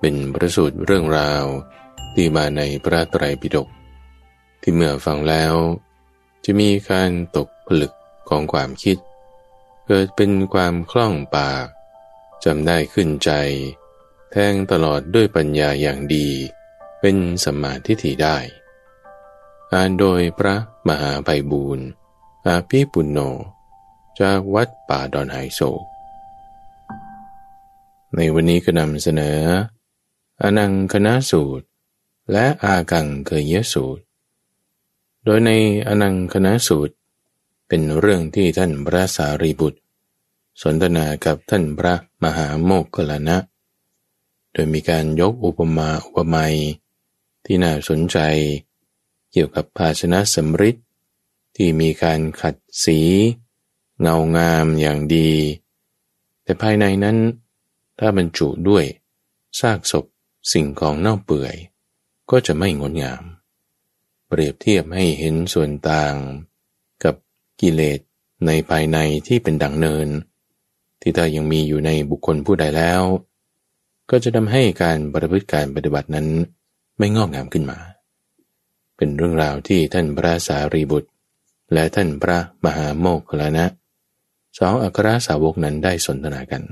เป็นประสูตรเรื่องราวที่มาในพระไตรปิฎกที่เมื่อฟังแล้ว จะมีการตกผลึกของความคิด เกิดเป็นความคล่องปากจำได้ขึ้นใจ แทงตลอดด้วยปัญญาอย่างดี เป็นสมาทิฏฐิได้ อ่านโดยพระมหาไพบูรณ์อาภีปุณโญจากวัดป่าดอนไฮโศกในวันนี้ก็นำเสนอ อนังคณะสูตร และอากังเคยเยสูตร โดยในอนังคณะสูตร เป็นเรื่องที่ท่านพระสารีบุตร สนทนากับท่านพระมหาโมกขลานะ โดยมีการยกอุปมาอุปไมยที่น่าสนใจ เกี่ยวกับภาชนะสำริดที่มีการขัดสี เงางามอย่างดี แต่ภายในนั้นถ้าบรรจุด้วยซากศพ สิ่งของเน่าเปื่อย ก็จะไม่งดงาม เปรียบเทียบให้เห็นส่วนต่าง กับกิเลสในภายในที่เป็นดังเนิน ที่ถ้ายังมีอยู่ในบุคคลผู้ใดแล้ว ก็จะทำให้การประพฤติการปฏิบัตินั้นไม่งอกงามขึ้นมา เป็นเรื่องราวที่ท่านพระสารีบุตร และท่านพระมหาโมกขลานะสองอัครสาวกนั้นได้สนทนากัน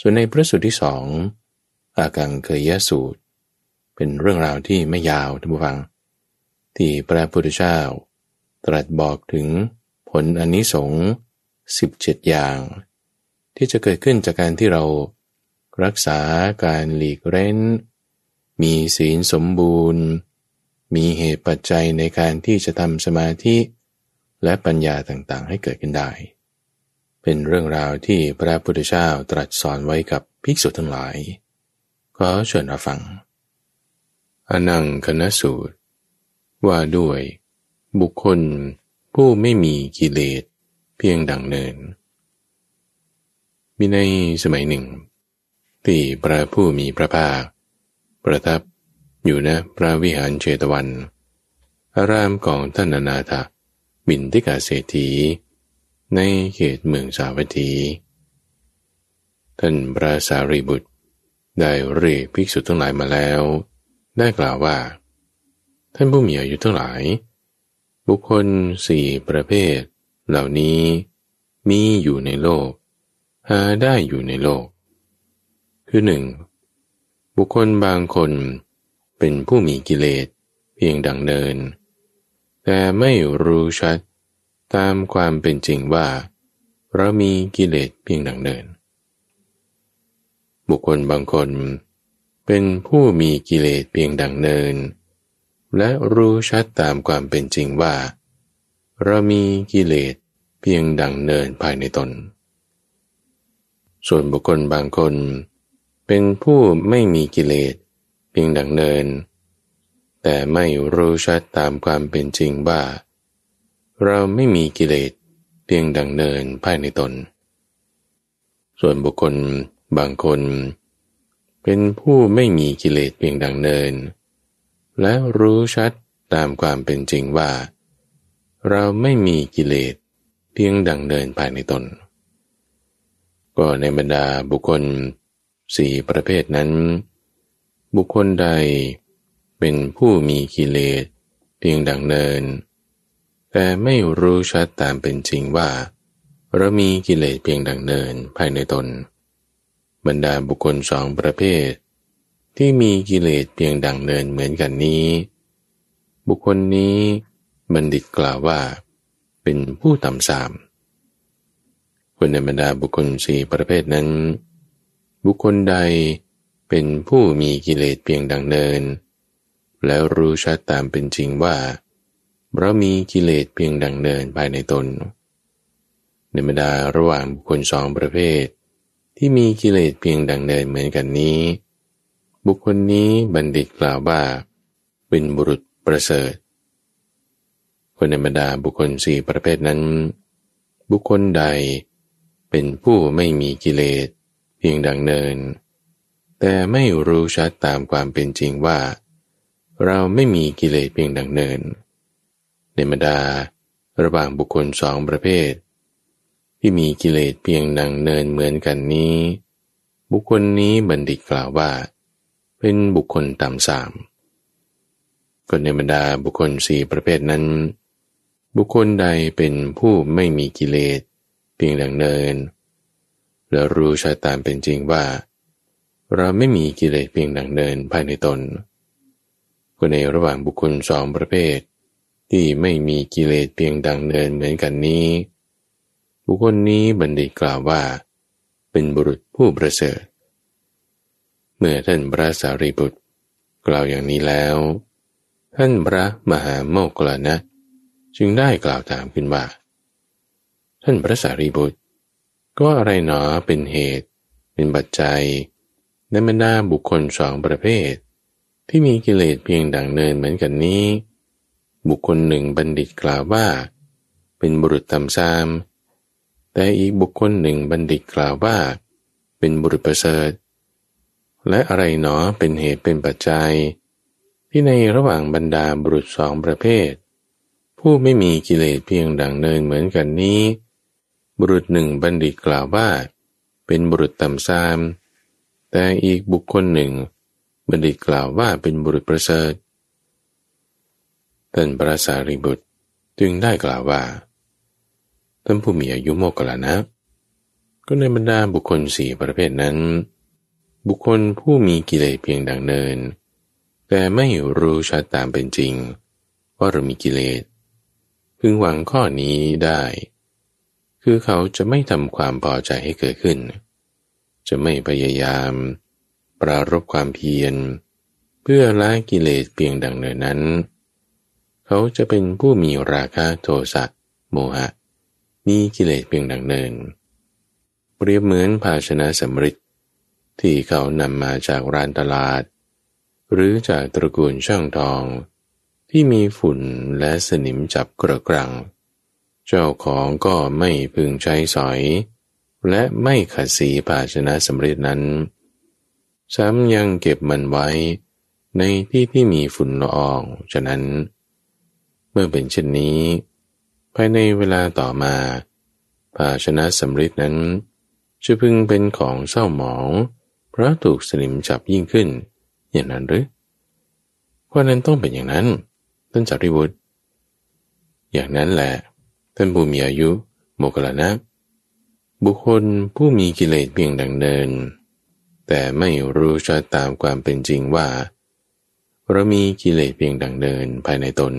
ส่วนในพระสูตรที่สอง อากังเคยยสูตร เป็นเรื่องราวที่ไม่ยาวท่านผู้ฟัง ที่พระพุทธเจ้า ตรัสบอกถึงผลอนนิสงส์สิบเจ็ดอย่าง ที่จะเกิดขึ้นจากการที่เรารักษาการหลีกเร้น มีศีลสมบูรณ์ มีเหตุปัจจัยในการที่จะทำสมาธิ และปัญญาต่างๆ ให้เกิดขึ้นได้ เป็นเรื่องราวที่พระพุทธเจ้าตรัสสอนไว้กับภิกษุทั้งหลาย ขอเชิญรับฟัง อนังคณสูตร ว่าด้วยบุคคลผู้ไม่มีกิเลสเพียงดังเนิน มีในสมัยหนึ่ง ที่พระผู้มีพระภาค ประทับอยู่ณพระวิหารเชตวัน อารามของท่านอนาถบินทิกาเศรษฐี ในเขตเมืองสาวัตถี ท่านพระสารีบุตร ได้เรียกภิกษุทั้งหลายมาแล้ว ได้กล่าวว่า ท่านผู้มีอายุทั้งหลาย บุคคลสี่ประเภท เหล่านี้มีอยู่ในโลก หาได้อยู่ในโลก คือหนึ่งบุคคลบางคนเป็นผู้มีกิเลสเพียงดังเนิน แต่ไม่รู้ชัดตามความเป็นจริงว่า เรามีกิเลสเพียงดังเนิน บุคคลบางคน เป็นผู้มีกิเลสเพียงดังเนิน และรู้ชัดตามความเป็นจริงว่า เรามีกิเลสเพียงดังเนินภายในตน ส่วนบุคคลบางคน เป็นผู้ไม่มีกิเลสเพียงดังเนิน แต่ไม่รู้ชัดตามความเป็นจริงว่า เราไม่มีกิเลสเพียงดังเนินภายในตน ส่วนบุคคล บางคน เป็นผู้ไม่มีกิเลสเพียงดังเนิน และรู้ชัดตามความเป็นจริงว่า เราไม่มีกิเลสเพียงดังเนินภายในตน ก็ในบรรดาบุคคลสี่ประเภทนั้น บุคคลใดเป็นผู้มีกิเลสเพียงดังเนิน แต่ไม่รู้ชัดตามเป็นจริงว่า เรามีกิเลสเพียงดังเนินภายในตน บรรดาบุคคลสองประเภท ที่มีกิเลสเพียงดังเนินเหมือนกันนี้ บุคคลนี้บัณฑิตกล่าวว่า เป็นผู้ต่ำสามคนในบรรดาบุคคลสี่ประเภทนั้น บุคคลใดเป็นผู้มีกิเลสเพียงดังเนิน แล้วรู้ชัดตามเป็นจริงว่าเรามีกิเลสเพียงดังเนินภายในตนในบรรดาระหว่างบุคคลสองประเภท ที่มีกิเลสเพียงดังเดินเหมือนกันนี้ บุคคลนี้บัณฑิตกล่าวว่า เป็นบุรุษประเสริฐ คนในบรรดาบุคคลสี่ประเภทนั้น บุคคลใด เป็นผู้ไม่มีกิเลสเพียงดังเนิน แต่ไม่รู้ชัดตามความเป็นจริงว่า เราไม่มีกิเลสเพียงดังเนิน ในบรรดาระหว่างบุคคลสองประเภท ที่มีกิเลสเพียงดังเนินเหมือนกันนี้ บุคคลนี้บัณฑิตกล่าวว่า เป็นบุคคลต่ำสามคนในบรรดาบุคคลสี่ประเภทนั้น บุคคลใดเป็นผู้ไม่มีกิเลสเพียงดังเนิน และรู้ชัดตามเป็นจริงว่า เราไม่มีกิเลสเพียงดังเนินภายในตนคนในระหว่างบุคคลสองประเภท ที่ไม่มีกิเลสเพียงดังเนินเหมือนกันนี้ บุคคลนี้บัณฑิตกล่าวว่า เป็นบุรุษผู้ประเสริฐ เมื่อท่านพระสารีบุตร กล่าวอย่างนี้แล้ว ท่านพระมหาโมกขลานะ จึงได้กล่าวถามขึ้นว่า ท่านพระสารีบุตร ก็อะไรหนอเป็นเหตุ เป็นปัจจัยในบรรดาบุคคลสองประเภท ที่มีกิเลสเพียงดังเนินเหมือนกันนี้ บุคคลหนึ่งบัณฑิตกล่าวว่า เป็นบุรุษทำซาม แต่อีกบุคคลหนึ่งบัณฑิตกล่าวว่า เป็นบุรุษประเสริฐ และอะไรหนอเป็นเหตุเป็นปัจจัย ที่ในระหว่างบรรดาบุรุษสองประเภท ผู้ไม่มีกิเลสเพียงดังเนินเหมือนกันนี้ บุรุษหนึ่งบัณฑิตกล่าวว่า เป็นบุรุษต่ำซาม แต่อีกบุคคลหนึ่ง บัณฑิตกล่าวว่าเป็นบุรุษประเสริฐท่านพระสารีบุตรจึงได้กล่าวว่า ท่านผู้มีอายุโมกขลานะ ก็ในบรรดาบุคคลสี่ประเภทนั้น บุคคลผู้มีกิเลสเพียงดังเนิน แต่ไม่รู้ชัดตามเป็นจริง ว่าเรามีกิเลสพึงหวังข้อนี้ได้ คือเขาจะไม่ทำความพอใจให้เกิดขึ้น จะไม่พยายาม ปรารบความเพียร เพื่อละกิเลสเพียงดังเนินนั้น เขาจะเป็นผู้มีราคะโทสะโมหะ มีกิเลสเพียงดังเนิน เปรียบเหมือนภาชนะสำริดที่เขานำมาจากร้านตลาด หรือจากตระกูลช่างทอง ที่มีฝุ่นและสนิมจับกระกรัง เจ้าของก็ไม่พึงใช้สอย และไม่ขัดสีภาชนะสำริดนั้นซ้ำยังเก็บมันไว้ในที่ที่มีฝุ่นละออง ฉะนั้น เมื่อเป็นเช่นนี้ ภายในเวลาต่อมา ภาชนะสำริดนั้น จะพึงเป็นของเศร้าหมอง เพราะถูกสนิมจับยิ่งขึ้น อย่างนั้นหรือเพราะนั้นต้องเป็นอย่างนั้นท่านจาริวุฒอย่างนั้นแหละท่านผู้มีอายุ โมกลานะ บุคคลผู้มีกิเลสเพียงดังเดิน แต่ไม่รู้ชัดตามความเป็นจริงว่าเรามีกิเลสเพียงดังเดินภายในตน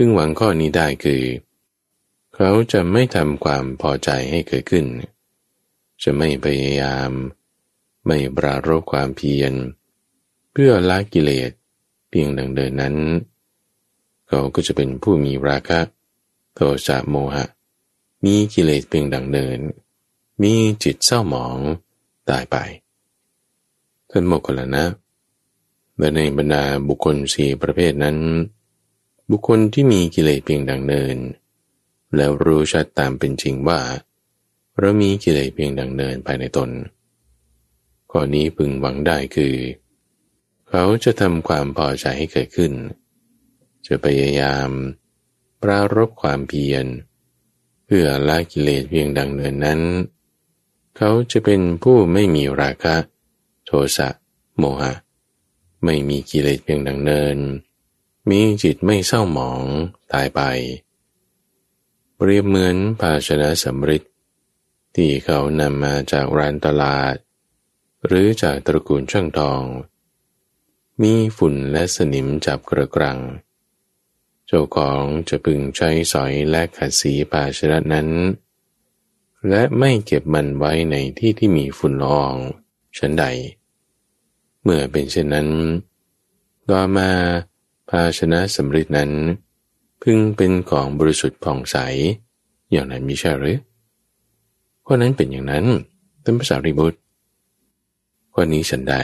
พึงหวังข้อนี้ได้คือ เขาจะไม่ทำความพอใจให้เกิดขึ้น จะไม่พยายาม ไม่ปรารบความเพียร เพื่อละกิเลสเพียงดังเดินนั้น เขาก็จะเป็นผู้มีราคะ โทสะโมหะ มีกิเลสเพียงดังเดิน มีจิตเศร้าหมองตายไปท่านโมกขลนะและในบรรดาบุคคลสี่ประเภทนั้น บุคคลที่มีกิเลสเพียงดังเนิน แล้วรู้ชัดตามเป็นจริงว่า เรามีกิเลสเพียงดังเนินภายในตน ข้อนี้พึงหวังได้คือ เขาจะทำความพอใจให้เกิดขึ้น จะพยายาม ปรารบความเพียร เพื่อละกิเลสเพียงดังเนินนั้น เขาจะเป็นผู้ไม่มีราคะ โทสะโมหะ ไม่มีกิเลสเพียงดังเนิน มีจิตไม่เศร้าหมองตายไป เปรียบเหมือนภาชนะสำริดที่เขานำมาจากร้านตลาด หรือจากตระกูลช่างทอง มีฝุ่นและสนิมจับกระกรัง เจ้าของจะพึงใช้สอยและขัดสีภาชนะนั้น และไม่เก็บมันไว้ในที่ที่มีฝุ่นละอองฉันใด เมื่อเป็นเช่นนั้นต่อมา ภาชนะสำริดนั้น พึงเป็นของบริสุทธิ์ผ่องใส อย่างนั้นมิใช่หรือเพราะนั้นเป็นอย่างนั้นท่านพระสารีบุตรข้อนี้ฉันใด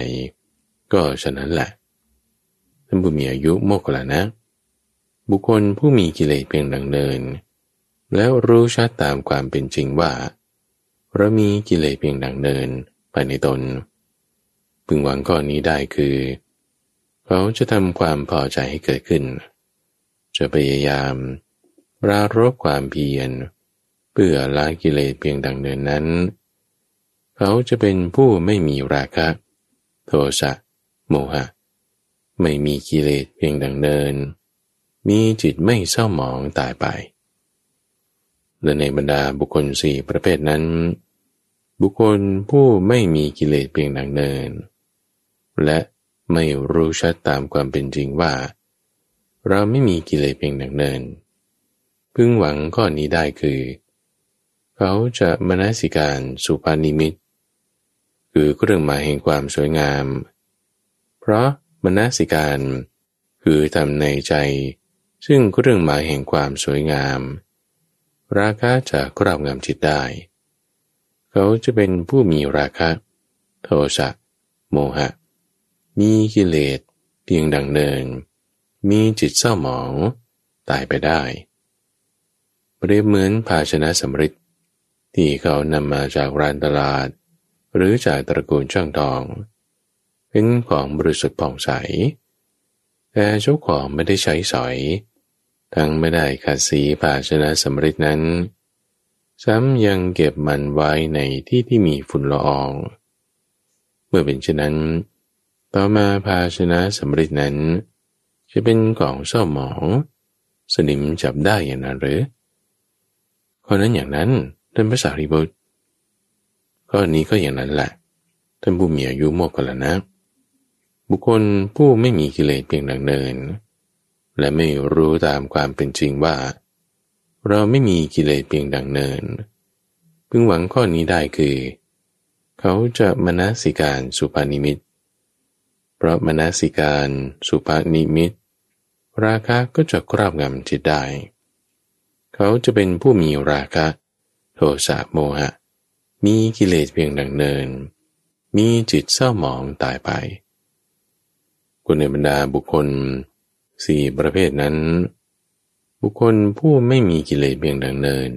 ก็ฉะนั้นแหละท่านผู้มีอายุโมกขลานะ บุคคลผู้มีกิเลสเพียงดังเนิน แล้วรู้ชัดตามความเป็นจริงว่าเรามีกิเลสเพียงดังเนินภายในตน พึงหวังข้อนี้ได้คือ เขาจะทำความพอใจให้เกิดขึ้น จะพยายามรารบความเพียรเพื่อละกิเลสเพียงดังเนินนั้น เขาจะเป็นผู้ไม่มีราคะ โทสะโมหะ ไม่มีกิเลสเพียงดังเนิน มีจิตไม่เศร้าหมองตายไปและในบรรดาบุคคลสี่ประเภทนั้น บุคคลผู้ไม่มีกิเลสเพียงดังเนิน และ ไม่รู้ชัดตามความเป็นจริงว่า เราไม่มีกิเลสเพียงดังเนิน พึงหวังข้อนี้ได้คือ เขาจะมนสิการสุภานิมิต คือเครื่องหมายแห่งความสวยงาม เพราะมนสิการคือทำในใจ ซึ่งเครื่องหมายแห่งความสวยงาม ราคะจะครอบงำจิตได้ เขาจะเป็นผู้มีราคะ โทสะโมหะ มีกิเลสเพียงดังเนิน มีจิตเศร้าหมอง ตายไปได้เปรียบเหมือนภาชนะสำริดที่เขานำมาจากร้านตลาด หรือจากตระกูลช่างทอง เป็นของบริสุทธิ์ผ่องใส แต่เจ้าของไม่ได้ใช้สอย ทั้งไม่ได้ขัดสีภาชนะสำริดนั้น ซ้ำยังเก็บมันไว้ในที่ที่มีฝุ่นละออง เมื่อเป็นเช่นนั้น ต่อมาภาชนะสำริดนั้น จะเป็นของเศร้าหมอง สนิมจับได้อย่างนั้นหรือเพราะนั้นอย่างนั้นท่านพระสารีบุตรก็นี้ก็อย่างนั้นแหละท่านผู้มีอายุโมกขละนะ บุคคลผู้ไม่มีกิเลสเพียงดังเนิน และไม่รู้ตามความเป็นจริงว่า เราไม่มีกิเลสเพียงดังเนิน พึงหวังข้อนี้ได้คือ เขาจะมนสิการสุภานิมิต เพราะมนสิการสุภานิมิต ราคะก็จะครอบงำจิตได้ เขาจะเป็นผู้มีราคะ โทสะโมหะ มีกิเลสเพียงดังเนิน มีจิตเศร้าหมองตายไปคนในบรรดาบุคคลสี่ประเภทนั้น บุคคลผู้ไม่มีกิเลสเพียงดังเนิน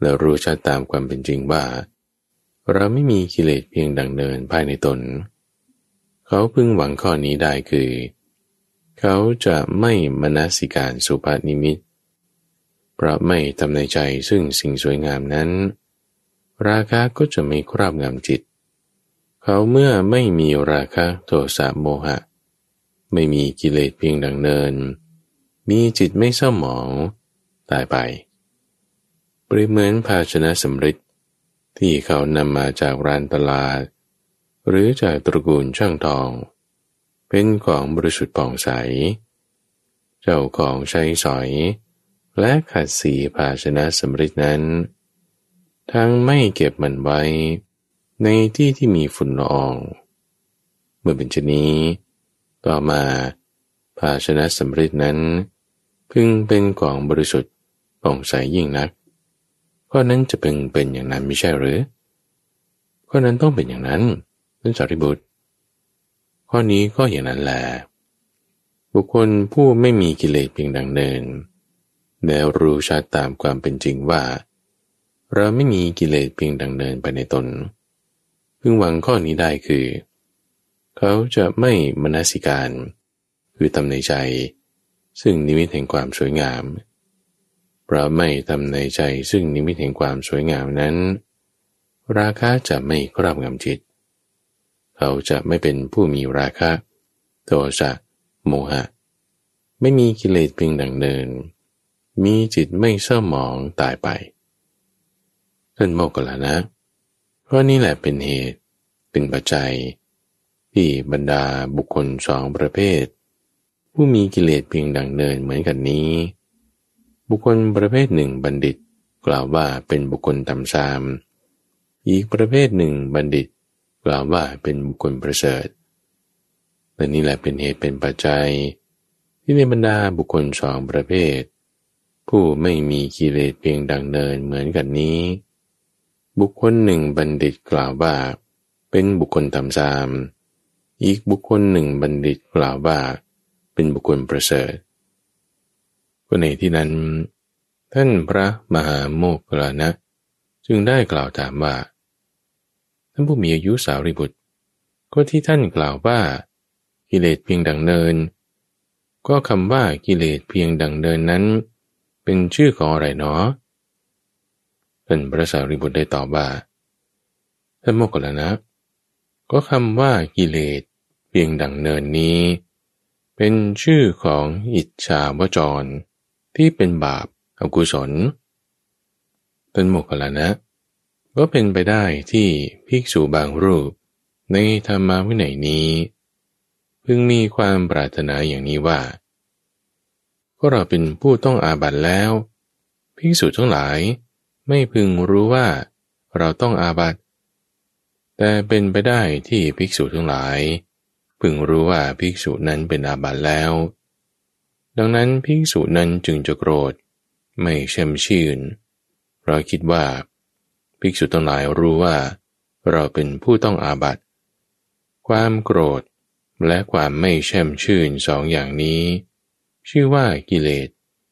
และรู้ชัดตามความเป็นจริงว่า เราไม่มีกิเลสเพียงดังเนินภายในตนเขาพึงหวังข้อนี้ได้คือ เขาจะไม่มนสิการสุภานิมิตเพราะไม่ทำในใจซึ่งสิ่งสวยงามนั้น ราคะก็จะไม่ครอบงำจิต เขาเมื่อไม่มีราคะโทสะโมหะ ไม่มีกิเลสเพียงดังเนิน มีจิตไม่เศร้าหมองตายไปเปริเหมือนภาชนะสำริดที่เขานำมาจากร้านตลาด หรือจากตระกูลช่างทอง เป็นของบริสุทธิ์ป่องใส เจ้าของใช้สอย และขัดสีภาชนะสำริดนั้น ทั้งไม่เก็บมันไว้ ในที่ที่มีฝุ่นละออง เมื่อเป็นชนี้ ต่อมาภาชนะสำริดนั้น พึงเป็นของบริสุทธิ์ป่องใสยิ่งนักข้อนั้นจะเป็นเป็นอย่างนั้นไม่ใช่หรือข้อนั้นต้องเป็นอย่างนั้น นั่นสารีบุตร ข้อนี้ก็อย่างนั้นแหละบุคคลผู้ไม่มีกิเลสเพียงดังเนินแล้วรู้ชัดตามความเป็นจริงว่า เราไม่มีกิเลสเพียงดังเนินไปในตน พึงหวังข้อนี้ได้คือ เขาจะไม่มนสิการ คือทำในใจ ซึ่งนิมิตแห่งความสวยงามเพราะไม่ทำในใจซึ่งนิมิตแห่งความสวยงามนั้น ราคะจะไม่ครอบงำจิต เขาจะไม่เป็นผู้มีราคะ โทสะโมหะ ไม่มีกิเลสเพียงดังเนิน มีจิตไม่เศร้าหมองตายไปท่านโมกขลานะ เพราะนี่แหละเป็นเหตุ เป็นปัจจัย ที่บรรดาบุคคลสองประเภท ผู้มีกิเลสเพียงดังเนินเหมือนกันนี้ บุคคลประเภทหนึ่งบัณฑิตกล่าวว่าเป็นบุคคลตำซาม อีกประเภทหนึ่งบัณฑิต กล่าวว่าเป็นบุคคลประเสริฐและนี่แหละเป็นเหตุเป็นปัจจัย ที่ในบรรดาบุคคลสองประเภท ผู้ไม่มีกิเลสเพียงดังเนินเหมือนกันนี้ บุคคลหนึ่งบัณฑิตกล่าวว่า เป็นบุคคลทำซาม อีกบุคคลหนึ่งบัณฑิตกล่าวว่า เป็นบุคคลประเสริฐก็ในที่นั้น ท่านพระมหาโมกขลานะ จึงได้กล่าวถามว่าานผู้มีอายุสาวริบุตร ก็ที่ท่านกล่าวว่า กิเลสเพียงดังเนิน ก็คำว่ากิเลสเพียงดังเนินนั้น เป็นชื่อของอะไรเนาะท่านพระสารีบุตรได้ตอบว่าท่านโมกขลานะ ก็คำว่ากิเลสเพียงดังเนินนี้ เป็นชื่อของอิจฉาวจร ที่เป็นบาปอกุศลท่านโมกขลานะ ก็เป็นไปได้ที่ภิกษุบางรูป ในธรรมวินัยนี้ พึงมีความปรารถนาอย่างนี้ว่า ก็เราเป็นผู้ต้องอาบัตแล้ว ภิกษุทั้งหลาย ไม่พึงรู้ว่าเราต้องอาบัตแต่เป็นไปได้ที่ภิกษุทั้งหลาย พึงรู้ว่าภิกษุนั้นเป็นอาบัตแล้ว ดังนั้นภิกษุนั้นจึงจะโกรธ ไม่เช่มชื่นเพราะคิดว่า ภิกษุทั้งหลายรู้ว่า เราเป็นผู้ต้องอาบัตความโกรธและความไม่แช่มชื่นสองอย่างนี้ ชื่อว่ากิเลส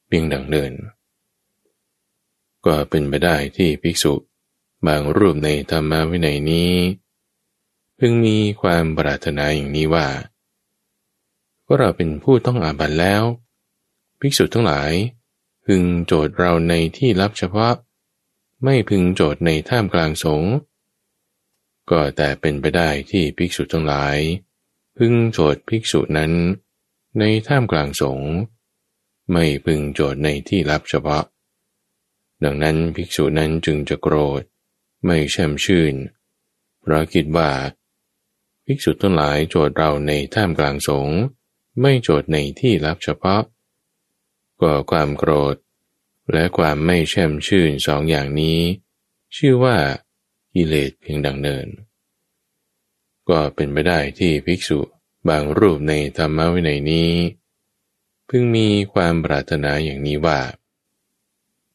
เพียงดังเดิน ก็เป็นไปได้ที่ภิกษุบางรูปในธรรมวินัยนี้พึงมีความปรารถนาอย่างนี้ว่าก็เราเป็นผู้ต้องอาบัตแล้ว ภิกษุทั้งหลายพึงโจทย์เราในที่ลับเฉพาะ ไม่พึงโจทย์ในท่ามกลางสงฆ์ก็แต่เป็นไปได้ที่ภิกษุทั้งหลาย พึงโจทย์ภิกษุนั้น ในท่ามกลางสงฆ์ไม่พึงโจทย์ในที่ลับเฉพาะ ดังนั้นภิกษุนั้นจึงจะโกรธ ไม่แช่มชื่น เพราะคิดว่า ภิกษุทั้งหลายโจทย์เราในท่ามกลางสงฆ์ไม่โจทย์ในที่ลับเฉพาะ ก็ความโกรธ และความไม่แช่มชื่นสองอย่างนี้ ชื่อว่ากิเลสเพียงดังเนิน ก็เป็นไปได้ที่ภิกษุบางรูปในธรรมวินัยนี้พึงมีความปรารถนาอย่างนี้ว่า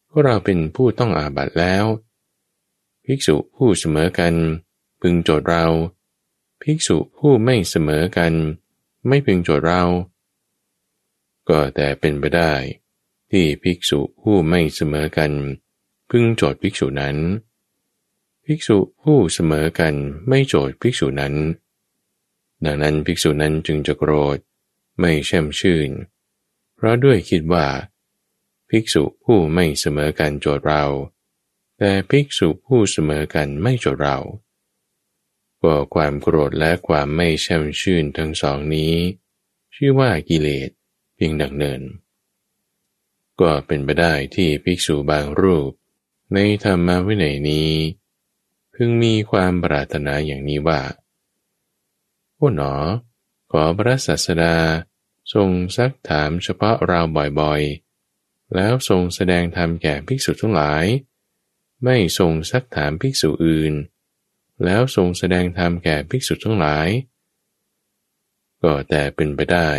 พวกเราเป็นผู้ต้องอาบัตแล้ว ภิกษุผู้เสมอกัน พึงโจทย์เรา ภิกษุผู้ไม่เสมอกัน ไม่พึงโจทย์เรา ก็แต่เป็นไปได้ ที่ภิกษุผู้ไม่เสมอกัน พึงโจทย์ภิกษุนั้น ภิกษุผู้เสมอกันไม่โจทย์ภิกษุนั้น ดังนั้นภิกษุนั้นจึงจะโกรธไม่แช่มชื่น เพราะด้วยคิดว่า ภิกษุผู้ไม่เสมอกันโจทย์เรา แต่ภิกษุผู้เสมอกันไม่โจทย์เราก็ความโกรธและความไม่แช่มชื่นทั้งสองนี้ ชื่อว่ากิเลสเพียงดังเนิน ก็เป็นไปได้ที่ภิกษุบางรูป ในธรรมวินัยนี้ พึงมีความปรารถนาอย่างนี้ว่าโอ้หนอ ขอพระศาสดาทรงซักถามเฉพาะเราบ่อยๆ แล้วทรงแสดงธรรมแก่ภิกษุทั้งหลาย ไม่ทรงซักถามภิกษุอื่น แล้วทรงแสดงธรรมแก่ภิกษุทั้งหลาย ก็แต่เป็นไปได้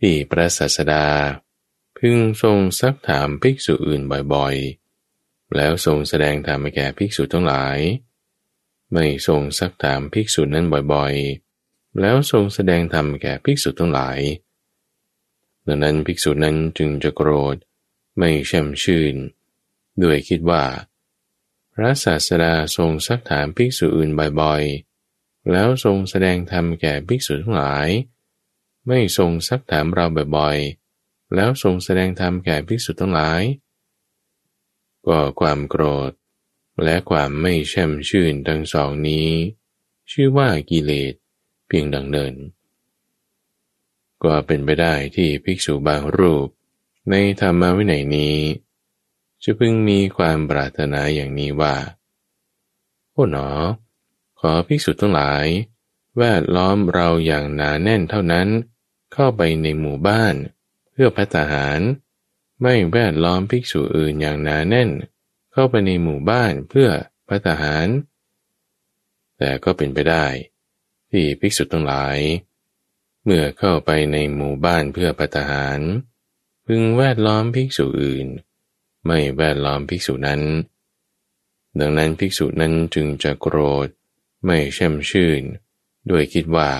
ที่พระศาสดา พึงทรงซักถามภิกษุอื่นบ่อยๆ แล้วทรงแสดงธรรมแก่ภิกษุทั้งหลาย ไม่ทรงซักถามภิกษุนั้นบ่อยๆ แล้วทรงแสดงธรรมแก่ภิกษุทั้งหลาย ดังนั้นภิกษุนั้นจึงจะโกรธ ไม่แช่มชื่น ด้วยคิดว่า พระศาสดาทรงซักถามภิกษุอื่นบ่อยๆ แล้วทรงแสดงธรรมแก่ภิกษุทั้งหลาย ไม่ทรงซักถามเราบ่อยๆ แล้วทรงแสดงธรรมแก่ภิกษุทั้งหลาย ก็ความโกรธ และความไม่แช่มชื่นทั้งสองนี้ ชื่อว่ากิเลสเพียงดังเดิน ก็เป็นไปได้ที่ภิกษุบางรูป ในธรรมวินัยนี้ จะพึงมีความปรารถนาอย่างนี้ว่าโอ้หนอ ขอภิกษุทั้งหลาย แวดล้อมเราอย่างหนาแน่นเท่านั้น เข้าไปในหมู่บ้าน เพื่อพัฒหาร ไม่แวดล้อมภิกษุอื่นอย่างหนาแน่น เข้าไปในหมู่บ้านเพื่อพัฒหาร แต่ก็เป็นไปได้ ที่ภิกษุทั้งหลาย เมื่อเข้าไปในหมู่บ้านเพื่อพัฒหาร พึงแวดล้อมภิกษุอื่น ไม่แวดล้อมภิกษุนั้น ดังนั้นภิกษุนั้นจึงจะโกรธไม่แช่มชื่น ด้วยคิดว่า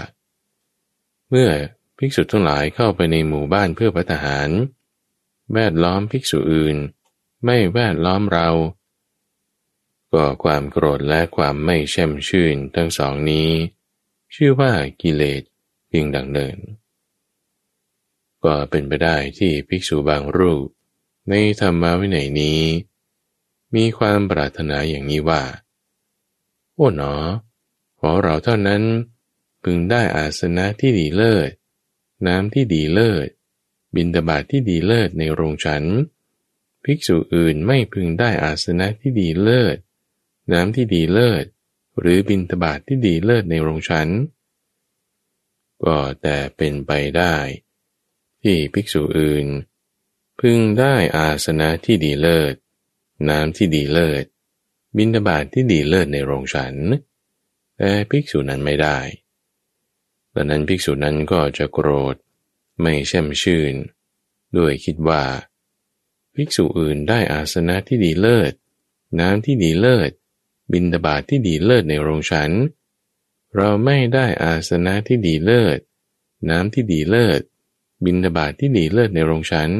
เมื่อ ภิกษุทั้งหลายเข้าไปในหมู่บ้านเพื่อพัฒหาร แวดล้อมภิกษุอื่น ไม่แวดล้อมเรา ก็ความโกรธและความไม่แช่มชื่นทั้งสองนี้ ชื่อว่ากิเลสเพียงดังเดิน ก็เป็นไปได้ที่ภิกษุบางรูป ในธรรมวินัยนี้ มีความปรารถนาอย่างนี้ว่า โอ้หนอ ขอเราเท่านั้นพึงได้อาสนะที่ดีเลิศ น้ำที่ดีเลิศ บินตบาทที่ดีเลิศในโรงฉัน ภิกษุอื่นไม่พึงได้อาสนะที่ดีเลิศ น้ำที่ดีเลิศ หรือบินตบาทที่ดีเลิศในโรงฉัน ก็แต่เป็นไปได้ ที่ภิกษุอื่น พึงได้อาสนะที่ดีเลิศ น้ำที่ดีเลิศ บินตบาทที่ดีเลิศในโรงฉัน แต่ภิกษุนั้นไม่ได้ ดังนั้นภิกษุนั้นก็จะโกรธไม่แช่มชื่น ด้วยคิดว่า ภิกษุอื่นได้อาสนะที่ดีเลิศ น้ำที่ดีเลิศ บินตบาทที่ดีเลิศในโรงฉัน เราไม่ได้อาสนะที่ดีเลิศ น้ำที่ดีเลิศ บินตบาทที่ดีเลิศในโรงฉัน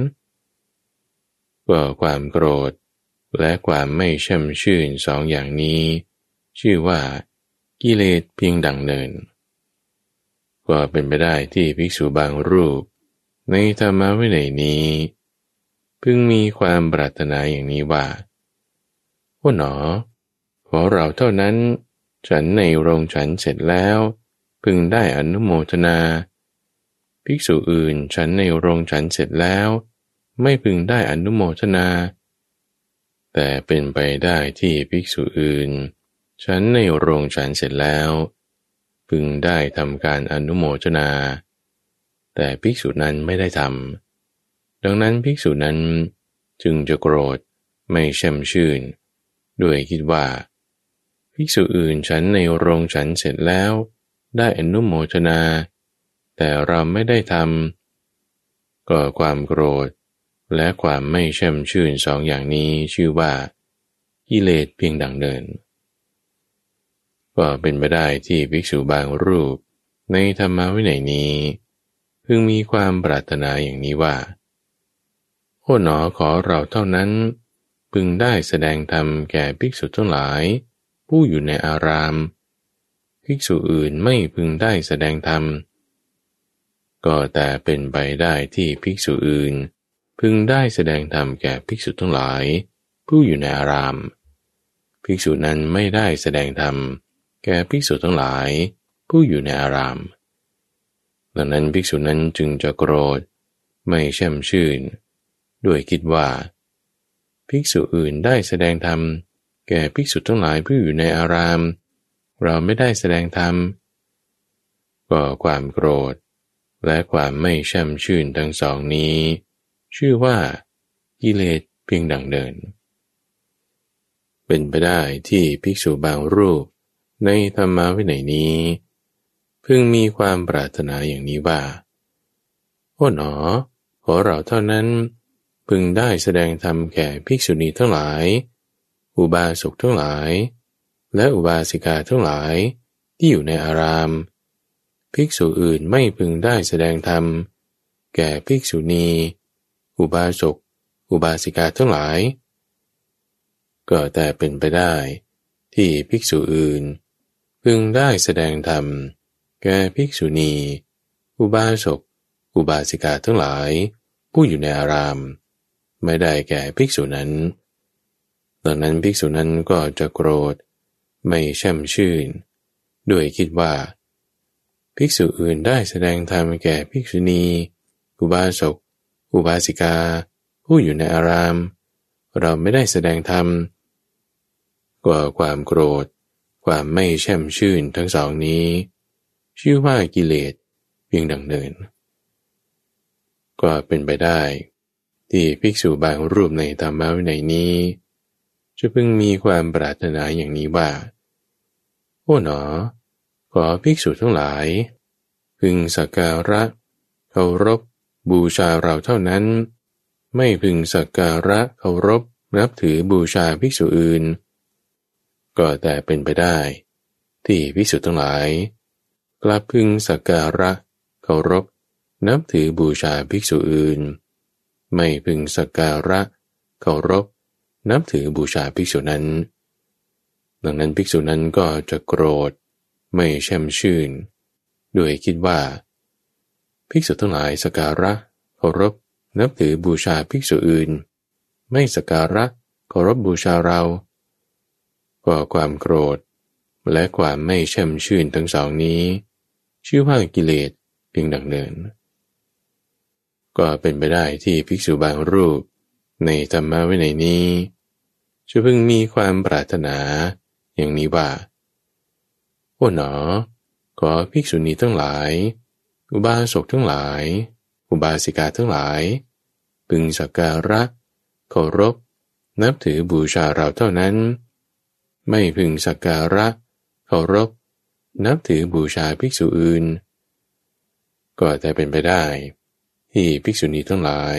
ก็ความโกรธ และความไม่แช่มชื่นสองอย่างนี้ ชื่อว่า กิเลสเพียงดังเนิน ก็เป็นไปได้ที่ภิกษุบางรูป ในธรรมะวินัยนี้ พึงมีความปรารถนาอย่างนี้ว่าว่าหนอ ขอเราเท่านั้น ฉันในโรงฉันเสร็จแล้ว พึงได้อนุโมทนา ภิกษุอื่นฉันในโรงฉันเสร็จแล้ว ไม่พึงได้อนุโมทนา แต่เป็นไปได้ที่ภิกษุอื่น ฉันในโรงฉันเสร็จแล้ว พึงได้ทำการอนุโมทนา แต่ภิกษุนั้นไม่ได้ทำดังนั้นภิกษุนั้นจึงจะโกรธไม่แช่มชื่น ด้วยคิดว่า ภิกษุอื่นฉันในโรงฉันเสร็จแล้ว ได้อนุโมทนา แต่เราไม่ได้ทำก็ความโกรธ และความไม่แช่มชื่นสองอย่างนี้ชื่อว่ากิเลสเพียงดังเดิน ก็เป็นไปได้ที่ภิกษุบางรูป ในธรรมวินัยนี้ พึงมีความปรารถนาอย่างนี้ว่า โอ้หนอขอเราเท่านั้น พึงได้แสดงธรรมแก่ภิกษุทั้งหลาย ผู้อยู่ในอาราม ภิกษุอื่นไม่พึงได้แสดงธรรม ก็แต่เป็นไปได้ที่ภิกษุอื่น พึงได้แสดงธรรมแก่ภิกษุทั้งหลาย ผู้อยู่ในอาราม ภิกษุนั้นไม่ได้แสดงธรรม แก่ภิกษุทั้งหลาย ผู้อยู่ในอาราม ดังนั้นภิกษุนั้นจึงจะโกรธ ไม่แช่มชื่น ด้วยคิดว่า ภิกษุอื่นได้แสดงธรรม แก่ภิกษุทั้งหลายผู้อยู่ในอาราม เราไม่ได้แสดงธรรม ก็ความโกรธ และความไม่แช่มชื่นทั้งสองนี้ ชื่อว่ากิเลสเพียงดังเดิน เป็นไปได้ที่ภิกษุบางรูป ในธรรมวินัยนี้ พึงมีความปรารถนาอย่างนี้ว่า โอ้หนอ ขอเราเท่านั้น พึงได้แสดงธรรมแก่ภิกษุณีทั้งหลาย อุบาสกทั้งหลาย และอุบาสิกาทั้งหลายที่อยู่ในอาราม ภิกษุอื่นไม่พึงได้แสดงธรรม แก่ภิกษุณี อุบาสก อุบาสิกาทั้งหลาย ก็แต่เป็นไปได้ที่ภิกษุอื่น พึงได้แสดงธรรม แก่ภิกษุณี อุบาสก อุบาสิกาทั้งหลาย ผู้อยู่ในอาราม ไม่ได้แก่ภิกษุนั้น ดังนั้นภิกษุนั้นก็จะโกรธ ไม่แช่มชื่น ด้วยคิดว่า ภิกษุอื่นได้แสดงธรรมแก่ภิกษุณี อุบาสก อุบาสิกา ผู้อยู่ในอาราม เราไม่ได้แสดงธรรมกว่าความโกรธ ความไม่แช่มชื่นทั้งสองนี้ ชื่อว่ากิเลสเพียงดังเนิน ก็เป็นไปได้ ที่ภิกษุบางรูปในธรรมะวินัยนี้ จะพึงมีความปรารถนาอย่างนี้ว่า โอ้หนอ ขอภิกษุทั้งหลาย พึงสักการะเคารพบูชาเราเท่านั้น ไม่พึงสักการะเคารพนับถือบูชาภิกษุอื่น ก็แต่เป็นไปได้ ที่ภิกษุทั้งหลายกลับพึงสักการะเคารพ นับถือบูชาภิกษุอื่น ไม่พึงสักการะเคารพ นับถือบูชาภิกษุนั้น ดังนั้นภิกษุนั้นก็จะโกรธ ไม่แช่มชื่นโดยคิดว่า ภิกษุทั้งหลายสักการะเคารพ นับถือบูชาภิกษุอื่น ไม่สักการะเคารพบูชาเรา ก็ความโกรธ และความไม่แช่มชื่นทั้งสองนี้ ชื่อว่ากิเลสเพียงดังเนิน ก็เป็นไปได้ที่ภิกษุบางรูป ในธรรมะวินัยนี้จะเพึงมีความปรารถนา อย่างนี้ว่า โอ้หนอ ขอภิกษุณีทั้งหลาย อุบาสกทั้งหลาย อุบาสิกาทั้งหลาย พึงสักการะเคารพ นับถือบูชาเราเท่านั้น ไม่พึงสักการะเคารพ นับถือบูชาภิกษุอื่น ก็แต่เป็นไปได้ ที่ภิกษุณีทั้งหลาย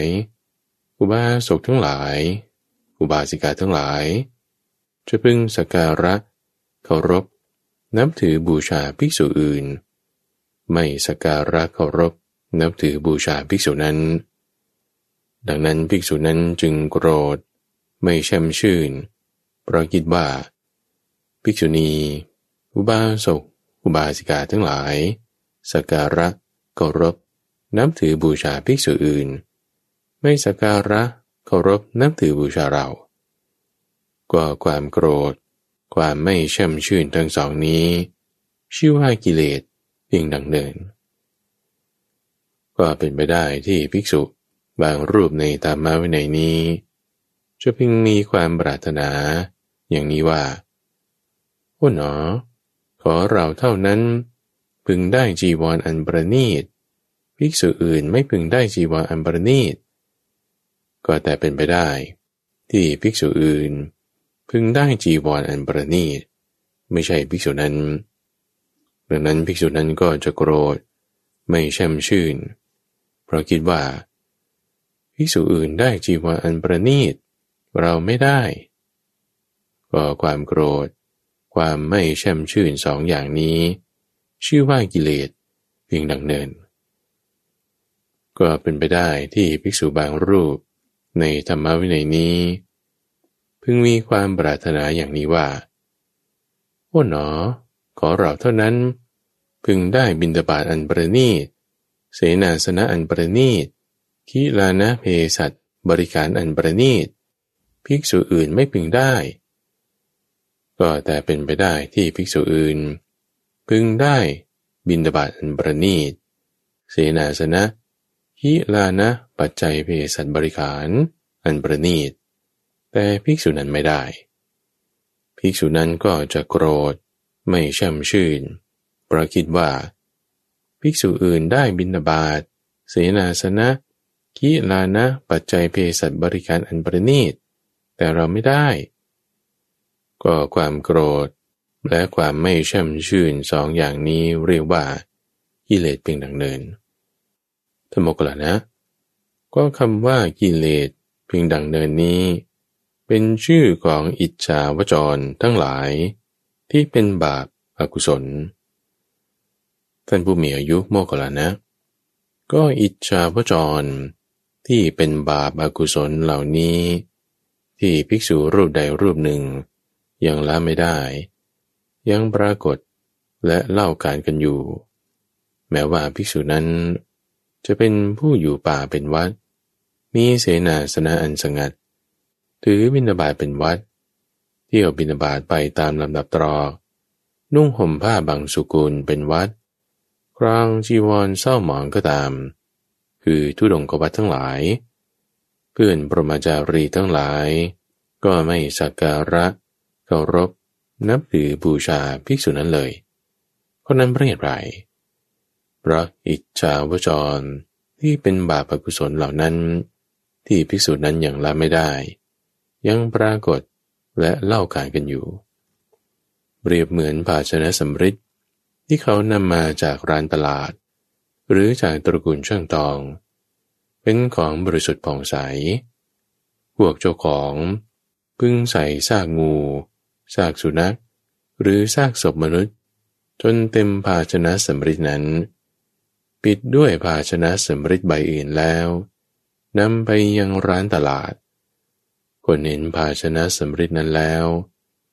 อุบาสกทั้งหลาย อุบาสิกาทั้งหลาย จะพึงสักการะเคารพ นับถือบูชาภิกษุอื่น ไม่สักการะเคารพ นับถือบูชาภิกษุนั้น ดังนั้นภิกษุนั้นจึงโกรธ ไม่แช่มชื่นเพราะคิดว่า ภิกษุณี อุบาสก อุบาสิกาทั้งหลาย สักการะเคารพ นับถือบูชาภิกษุอื่น ไม่สักการะเคารพนับถือบูชาเรา ก็ความโกรธ ความไม่แช่มชื่นทั้งสองนี้ ชื่อว่ากิเลสเพียงดังเดิน ก็เป็นไปได้ที่ภิกษุบางรูปในตามมาวินัยนี้ จะพึงมีความปรารถนา อย่างนี้ว่า โอ้หนอ ขอเราเท่านั้น พึงได้จีวรออันประณีตภิกษุอื่นไม่พึงได้จีวรออันประณีต ก็แต่เป็นไปได้ ที่ภิกษุอื่น พึงได้จีวรออันประณีต ไม่ใช่ภิกษุนั้น ดังนั้นภิกษุนั้นก็จะโกรธ ไม่แช่มชื่น เพราะคิดว่า ภิกษุอื่นได้จีวรออันประณีต เราไม่ได้ ก็ความโกรธ ความไม่แช่มชื่นสองอย่างนี้ ชื่อว่ากิเลสเพียงดังเนิน ก็เป็นไปได้ที่ภิกษุบางรูปในธรรมวินัยนี้ พึงมีความปรารถนาอย่างนี้ว่า โอ้หนอ ขอเราเท่านั้น พึงได้บินตบาตอันประณีต เสนาสนะอันประณีตขีลานะเพสัตบริการอันประณีต ภิกษุอื่นไม่พึงได้ ก็แต่เป็นไปได้ที่ภิกษุอื่น พึงได้บินตบาตอันประณีต เสนาสนะฮิลานะปัจจัยเพสัตบริขารอันประณีต แต่ภิกษุนั้นไม่ได้ ภิกษุนั้นก็จะโกรธไม่ช่ำชื่น เพราะคิดว่า ภิกษุอื่นได้บินาบาตเสนาสนะกิลานะ ปัจจัยเพสัตบริการอันประณีต แต่เราไม่ได้ ก็ความโกรธ และความไม่ช่ำชื่นสองอย่างนี้เรียกว่ากิเลสเพียงดังเนินธรรมกละนะ ก็คำว่ากิเลสเพียงดังเนินนี้ เป็นชื่อของอิจฉาวจรทั้งหลาย ที่เป็นบาปอกุศลท่านผู้มีอายุโมกขละนะ ก็อิจฉาวจร ที่เป็นบาปอากุศลเหล่านี้ ที่ภิกษุรูปใดรูปหนึ่ง ยังละไม่ได้ ยังปรากฏและเล่าการกันอยู่ แม้ว่าภิกษุนั้น จะเป็นผู้อยู่ป่าเป็นวัด มีเสนาสนะอันสงัด ถือบินาบาตเป็นวัด เที่ยวบินาบาตไปตามลำดับตรอกนุ่งห่มผ้าบางสุกุลเป็นวัด ครางจีวรเศร้าหมองก็ตาม คือทุดงกวัดทั้งหลาย เพื่อนปรมาจารีทั้งหลาย ก็ไม่สักการะ เคารพนับถือบูชาภิกษุนั้นเลย คนนั้นเปรียบไรพราะอิจฉาวจรที่เป็นบาปกุศลเหล่านั้น ที่ภิกษุนั้นยังละไม่ได้ ยังปรากฏและเล่าการกันอยู่ เปรียบเหมือนภาชนะสำริดที่เขานำมาจากร้านตลาด หรือจากตระกูลช่างตอง เป็นของบริสุทธิ์ผ่องใส พวกเจ้าของ พึ่งใส่ซากงู ซากสุนัข หรือซากศพมนุษย์ จนเต็มภาชนะสำริดนั้น ปิดด้วยภาชนะสำริดใบอื่นแล้วนำไปยังร้านตลาด คนเห็นภาชนะสำริดนั้นแล้ว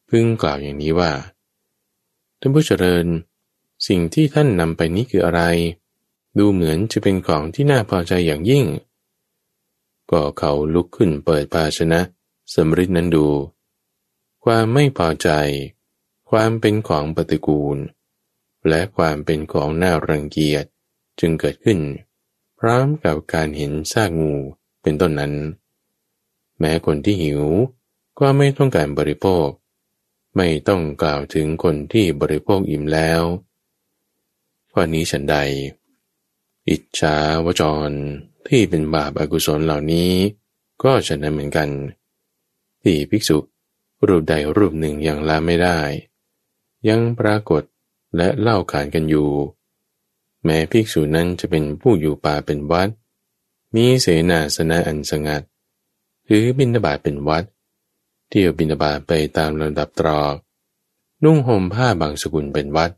พึงกล่าวอย่างนี้ว่าท่านผู้เจริญ สิ่งที่ท่านนำไปนี้คืออะไร ดูเหมือนจะเป็นของที่น่าพอใจอย่างยิ่ง ก็เขาลุกขึ้นเปิดภาชนะสำริดนั้นดู ความไม่พอใจ ความเป็นของปฏิกูล และความเป็นของน่ารังเกียจจึงเกิดขึ้น พร้อมกับการเห็นซากงูเป็นต้นนั้น แม้คนที่หิวก็ไม่ต้องการบริโภค ไม่ต้องกล่าวถึงคนที่บริโภคอิ่มแล้วข้อนี้ฉันใด อิจฉาวจรที่เป็นบาปอากุศลเหล่านี้ ก็ฉันนั้นเหมือนกัน ที่ภิกษุ รูปใดรูปหนึ่งยังละไม่ได้ ยังปรากฏและเล่าขานกันอยู่ แม้ภิกษุนั้นจะเป็นผู้อยู่ป่าเป็นวัด มีเสนาสนะอันสงัดหรือบินาบาตเป็นวัด เที่ยวบินาบาตไปตามลำดับตรอก นุ่งห่มผ้าบางสกุลเป็นวัด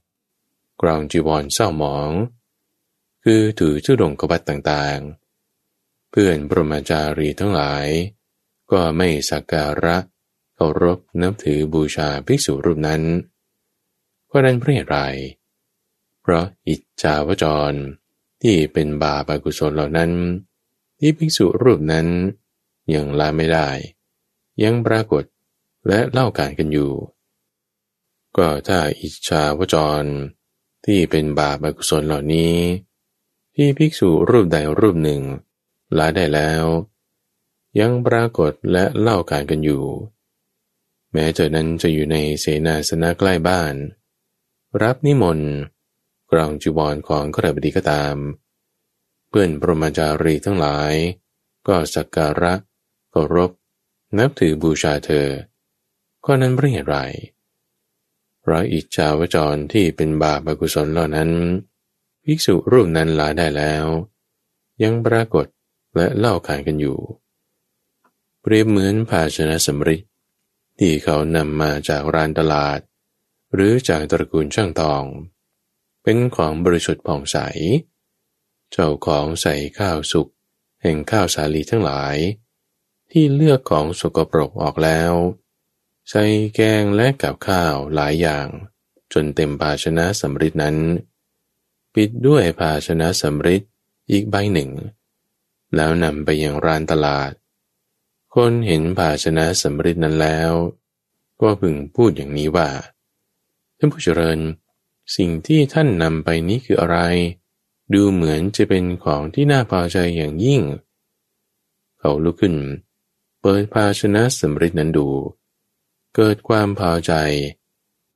กรองจีวรเศร้าหมอง คือถือชุดงกบัตต่างๆ เพื่อนปรมาจารีทั้งหลาย ก็ไม่สักการะเเคารพนับถือบูชาภิกษุรูปนั้นก็นั้นเพราะอะไร เพราะอิจฉาวจร ที่เป็นบาปอกุศลเหล่านั้น ที่ภิกษุรูปนั้นยังละไม่ได้ ยังปรากฏและเล่าการกันอยู่ ก็ถ้าอิจฉาวจร ที่เป็นบาปอกุศลเหล่านี้ ที่ภิกษุรูปใดรูปหนึ่งละได้แล้ว ยังปรากฏและเล่าการกันอยู่ แม้เจอนั้นจะอยู่ในเสนาสนะใกล้บ้าน รับนิมนต์กรองจีวรของขรบดีก็ตาม เพื่อนปรมาจารีทั้งหลาย ก็สักการะเคารพ นับถือบูชาเธอ ก็นั้นเรียไรเพราะอิจฉาวจรที่เป็นบาปอกุศลเหล่านั้น ภิกษุรูปนั้นลาได้แล้ว ยังปรากฏและเล่าขานกันอยู่ เปรียบเหมือนภาชนะสำริด ที่เขานำมาจากร้านตลาด หรือจากตระกูลช่างทอง เป็นของบริสุทธิ์ผ่องใส เจ้าของใส่ข้าวสุกแห่งข้าวสาลีทั้งหลาย ที่เลือกของสกปรกออกแล้ว ใส่แกงและกับข้าวหลายอย่าง จนเต็มภาชนะสำริดนั้น ปิดด้วยภาชนะสำริดอีกใบหนึ่ง แล้วนำไปยังร้านตลาด คนเห็นภาชนะสำริดนั้นแล้ว ก็พึงพูดอย่างนี้ว่าท่านผู้เจริญ สิ่งที่ท่านนำไปนี้คืออะไร ดูเหมือนจะเป็นของที่น่าพอใจอย่างยิ่ง เขาลุกขึ้น เปิดภาชนะสำริดนั้นดู เกิดความพอใจ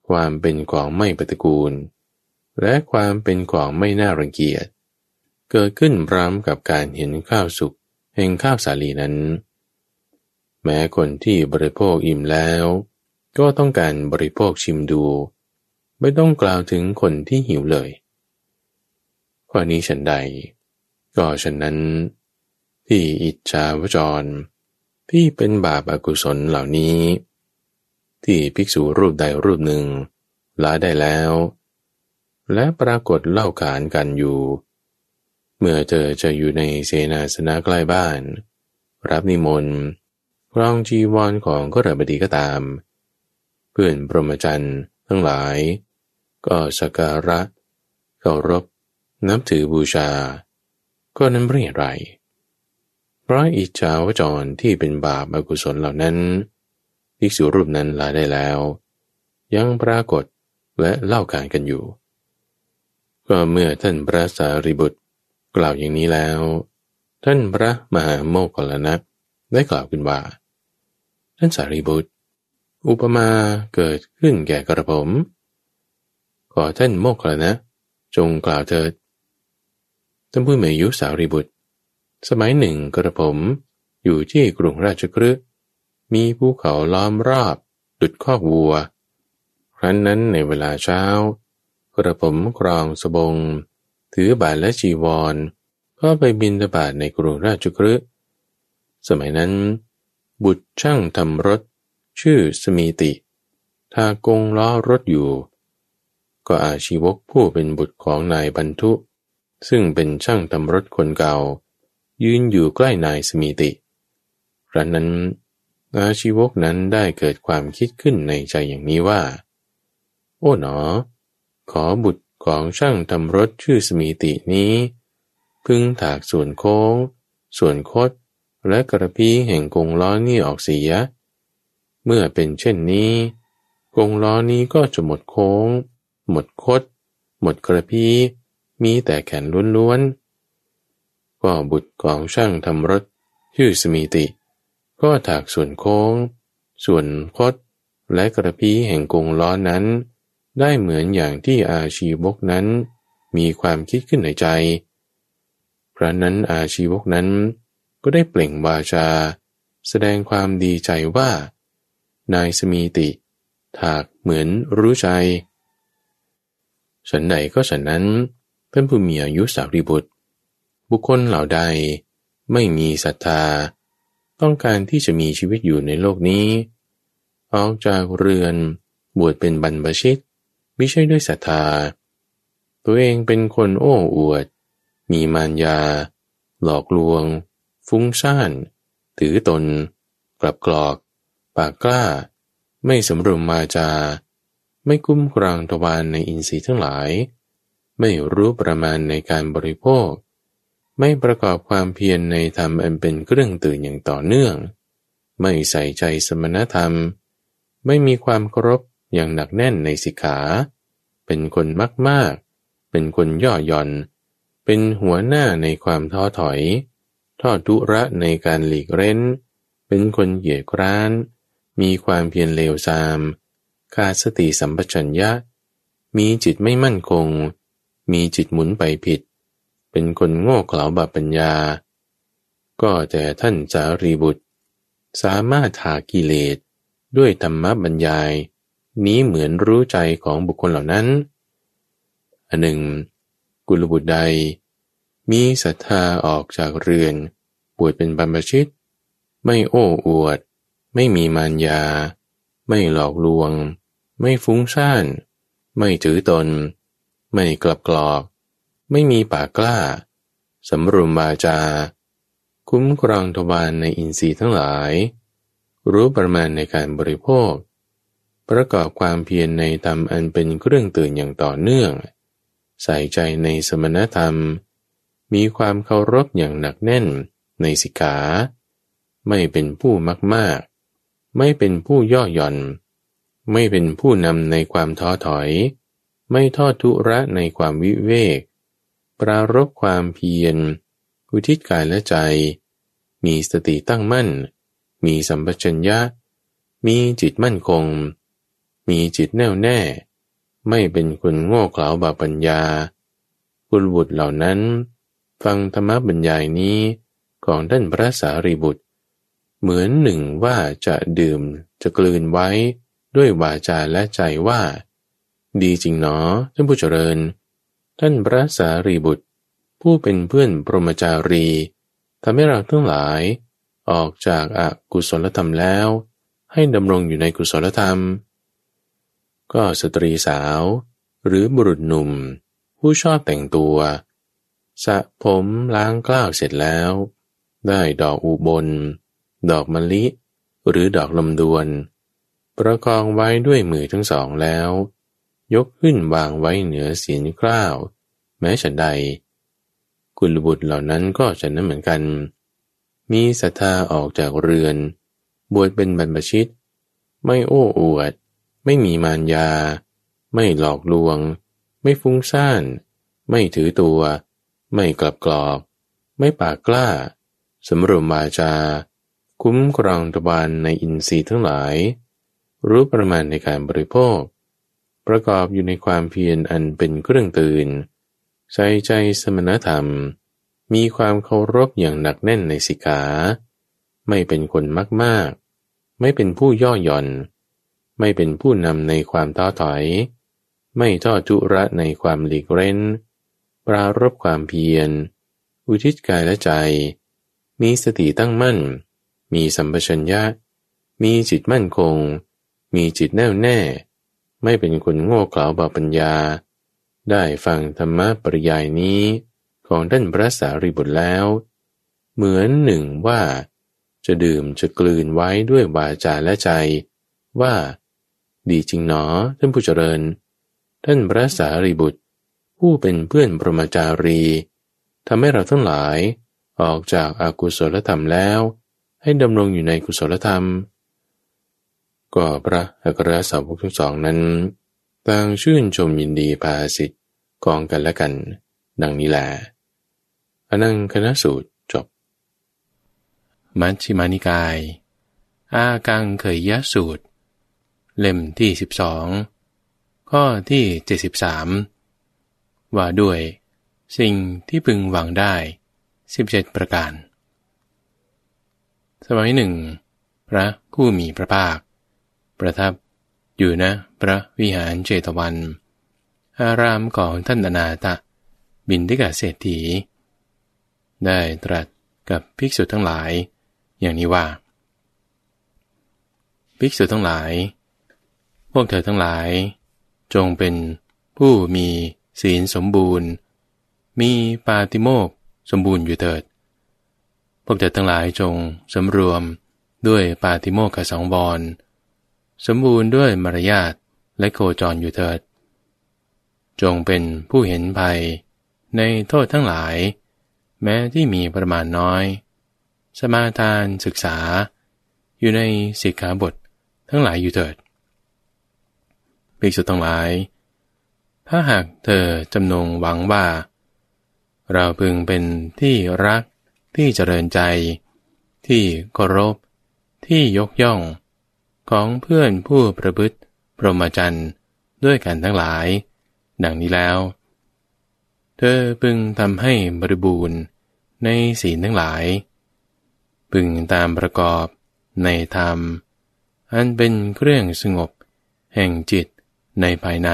ความเป็นของไม่ปฏิกูล และความเป็นของไม่น่ารังเกียจ เกิดขึ้นพร้อมกับการเห็นข้าวสุกแห่งข้าวสาลีนั้น แม้คนที่บริโภคอิ่มแล้ว ก็ต้องการบริโภคชิมดู ไม่ต้องกล่าวถึงคนที่หิวเลยข้อนี้ฉันใด ก็ฉันนั้น ที่อิจฉาวจร ที่เป็นบาปอากุศลเหล่านี้ ที่ภิกษุรูปใดรูปหนึ่งละได้แล้ว และปรากฏเล่าขานกันอยู่ เมื่อเธอจะอยู่ในเสนาสนะใกล้บ้าน รับนิมนต์ ครองจีวรของก็ระบดีก็ตาม เพื่อนปรมจันทร์ทั้งหลาย ก็สักการะเคารพนับถือบูชา ก็นั้นเรียไรเพราะอิจฉาวจรที่เป็นบาปอกุศลเหล่านั้นภิกษุรูปนั้นลาได้แล้ว ยังปรากฏและเล่าการกันอยู่ ก็เมื่อท่านพระสารีบุตรกล่าวอย่างนี้แล้ว ท่านพระมหาโมกขลนะ ได้กล่าวขึ้นว่า ท่านสารีบุตร อุปมาเกิดขึ้นแก่กระผม ขอท่านโมกขลนะ จงกล่าวเถิดท่านผู้มีอายุสาวรีบุตร สมัยหนึ่งกระผมอยู่ที่กรุงราชกฤห์มีภูเขาล้อมรอบดุดคอกวัว ครั้นนั้นในเวลาเช้า กระผมครองสบง ถือบาทและจีวร ก็ไปบินตบาทในกรุงราชกฤห์ สมัยนั้น บุตรช่างทำรถ ชื่อสมีติถ้ากงล้อรถอยู่ ก็อาชีวกผู้เป็นบุตรของนายบรรทุ ซึ่งเป็นช่างทำรถคนเก่า ยืนอยู่ใกล้นายสมีติครั้นนั้น อาชีวกนั้นได้เกิดความคิดขึ้นในใจอย่างนี้ว่า โอ้หนอ ขอบุตรของช่างทำรถชื่อสมีตินี้ พึงถากส่วนโค้ง ส่วนคด และกระพี้แห่งกงล้อนี้ออกเสีย เมื่อเป็นเช่นนี้ กงล้อนี้ก็จะหมดโค้ง หมดคด หมดกระพี้มีแต่แขนล้วนๆ ก็บุตรของช่างทำรถชื่อสมีติ ก็ถากส่วนโค้ง ส่วนคด และกระพี้แห่งกงล้อนั้น ได้เหมือนอย่างที่อาชีวกนั้น มีความคิดขึ้นในใจ พระนั้นอาชีวกนั้น ก็ได้เปล่งวาจา แสดงความดีใจว่า นายสมีติ ถากเหมือนรู้ใจ ฉันใดก็ฉันนั้นเพื่อนผู้มีอายุสาวรีบุตร บุคคลเหล่าใดไม่มีศรัทธา ต้องการที่จะมีชีวิตอยู่ในโลกนี้ ออกจากเรือนบวชเป็นบรรพชิตไม่ใช่ด้วยศรัทธา ตัวเองเป็นคนโอ้อวด มีมารยา หลอกลวง ฟุ้งซ่าน ถือตน กลับกรอก ปากกล้า ไม่สำรวมมาจา ไม่กุ้มกรางทวารในอินทรีย์ทั้งหลาย ไม่รู้ประมาณในการบริโภค ไม่ประกอบความเพียรในธรรมอันเป็นเครื่องตื่นอย่างต่อเนื่อง ไม่ใส่ใจสมณธรรม ไม่มีความเคารพอย่างหนักแน่นในสิกขา เป็นคนมากมากเป็นคนย่อหย่อน เป็นหัวหน้าในความท้อถอย ทอดทุระในการหลีกเร้น เป็นคนเหยียดร้าน มีความเพียรเลวทราม ขาดสติสัมปชัญญะ มีจิตไม่มั่นคง มีจิตหมุนไปผิด เป็นคนโง่เขลาบาปัญญา ก็แต่ท่านจารีบุตร สามารถหากิเลสด้วยธรรมบรรยาย นี้เหมือนรู้ใจของบุคคลเหล่านั้นอันหนึ่ง กุลบุตรใด มีศรัทธาออกจากเรือนบวชเป็นบรรพชิต ไม่โอ้อวด ไม่มีมารยา ไม่หลอกลวง ไม่ฟุ้งซ่าน ไม่ถือตน ไม่กลับกรอก ไม่มีปากกล้า สำรวมบาจา คุ้มครองทวารในอินทรีย์ทั้งหลาย รู้ประมาณในการบริโภค ประกอบความเพียรในธรรมอันเป็นเครื่องตื่นอย่างต่อเนื่อง ใส่ใจในสมณธรรม มีความเคารพอย่างหนักแน่นในสิกขา ไม่เป็นผู้มากมากไม่เป็นผู้ย่อหย่อน ไม่เป็นผู้นำในความท้อถอย ไม่ทอดทุระในความวิเวก ปรารบความเพียร อุทิศกายและใจ มีสติตั้งมั่น มีสัมปชัญญะ มีจิตมั่นคง มีจิตแน่วแน่ ไม่เป็นคนโง่เขลาบาปัญญากุลบุตรเหล่านั้น ฟังธรรมบรรยายนี้ของท่านพระสารีบุตร เหมือนหนึ่งว่าจะดื่มจะกลืนไว้ด้วยวาจาและใจว่า ดีจริงหนอท่านผู้เจริญ ท่านพระสารีบุตร ผู้เป็นเพื่อนปรมจารีทำให้เราทั้งหลาย ออกจากอากุศลธรรมแล้ว ให้ดำรงอยู่ในกุศลธรรม ก็สตรีสาว หรือบุรุษหนุ่ม ผู้ชอบแต่งตัว สะผมล้างกล้าวเสร็จแล้ว ได้ดอกอุบล ดอกมะลิ หรือดอกลำดวน ประคองไว้ด้วยมือทั้งสองแล้ว ยกขึ้นวางไว้เหนือเสียนกล้าว แม้ฉันใด กุลบุตรเหล่านั้นก็ฉันนั้นเหมือนกัน มีศรัทธาออกจากเรือน บวชเป็นบรรพชิต ไม่โอ้อวด ไม่มีมารยา ไม่หลอกลวง ไม่ฟุ้งซ่าน ไม่ถือตัว ไม่กลับกรอกไม่ปากกล้า สำรวมวาจา คุ้มครองตบานในอินทรีย์ทั้งหลาย รู้ประมาณในการบริโภค ประกอบอยู่ในความเพียรอันเป็นเครื่องตื่น ใส่ใจสมณธรรม มีความเคารพอย่างหนักแน่นในสิกขาไม่เป็นคนมากมากไม่เป็นผู้ย่อหย่อน ไม่เป็นผู้นำในความท้อถอย ไม่ทอดทุระในความหลีกเร้น ปรารบความเพียร อุทิศกายและใจ มีสติตั้งมั่น มีสัมปชัญญะ มีจิตมั่นคง มีจิตแน่วแน่ ไม่เป็นคนโง่เขลาบาปัญญา ได้ฟังธรรมะปริยายนี้ของท่านพระสารีบุตรแล้ว เหมือนหนึ่งว่าจะดื่มจะกลืนไว้ด้วยวาจาและใจ ว่า ดีจริงหนอท่านผู้เจริญ ท่านพระสารีบุตร ผู้เป็นเพื่อนปรมาจารีทำให้เราทั้งหลายออกจากอากุศลธรรมแล้ว ให้ดำรงอยู่ในกุศลธรรม ก็พระอัครสาวกทั้งสองนั้น ต่างชื่นชมยินดีภาสิทธิ์ของกันและกัน ดังนี้แหละอนังคณะสูตรจบ มัชฌิมานิกาย อากังเคยยะสูตร เล่มที่สิบสองข้อที่เจ็ดสิบสาม ว่าด้วย สิ่งที่พึงหวังได้สิบเจ็ดประการ สมัยหนึ่ง พระผู้มีพระภาค ประทับอยู่นะพระวิหารเจตวัน อารามของท่านอนาตะ บินทิกาเศรษฐี ได้ตรัสกับภิกษุทั้งหลาย อย่างนี้ว่า ภิกษุทั้งหลาย พวกเธอทั้งหลาย จงเป็นผู้มี ศีลสมบูรณ์ มีปาติโมกสมบูรณ์อยู่เถิด พวกเธอทั้งหลายจงสำรวมด้วยปาติโมกขสองบอนสมบูรณ์ด้วยมารยาทและโคจรอยู่เถิด จงเป็นผู้เห็นภัย ในโทษทั้งหลาย แม้ที่มีประมาณน้อย สมาทานศึกษา อยู่ในสิกขาบททั้งหลายอยู่เถิดภิกษุทั้งหลาย ถ้าหากเธอจำนงหวังว่า เราพึงเป็นที่รักที่เจริญใจ ที่เคารพ ที่ยกย่อง ของเพื่อนผู้ประพฤติพรหมจรรย์ด้วยกันทั้งหลาย ดังนี้แล้ว เธอพึงทำให้บริบูรณ์ในศีลทั้งหลาย พึงตามประกอบในธรรม อันเป็นเครื่องสงบ แห่งจิตในภายใน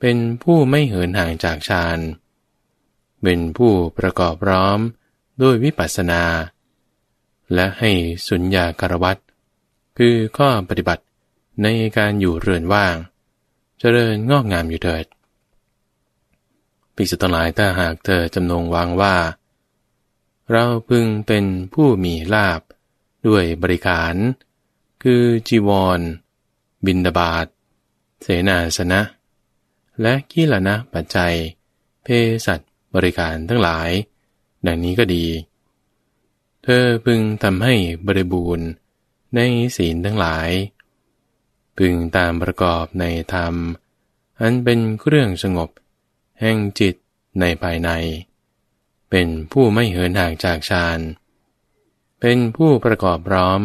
เป็นผู้ไม่เหินห่างจากฌาน เป็นผู้ประกอบพร้อมด้วยวิปัสสนา และให้สุญญาการวัตคือข้อปฏิบัติในการอยู่เรือนว่าง เจริญงอกงามอยู่เถิดภิกษุทั้งหลายถ้าหากเธอจำนงวางว่า เราพึงเป็นผู้มีลาบด้วยบริการ คือจีวร บินดาบาตเสนาสนะ และกิลนะปัจจัย เพสัตบริการทั้งหลาย ดังนี้ก็ดี เธอพึงทำให้บริบูรณ์ในศีลทั้งหลาย พึงตามประกอบในธรรม อันเป็นเครื่องสงบ แห่งจิตในภายใน เป็นผู้ไม่เหินห่างจากฌาน เป็นผู้ประกอบพร้อม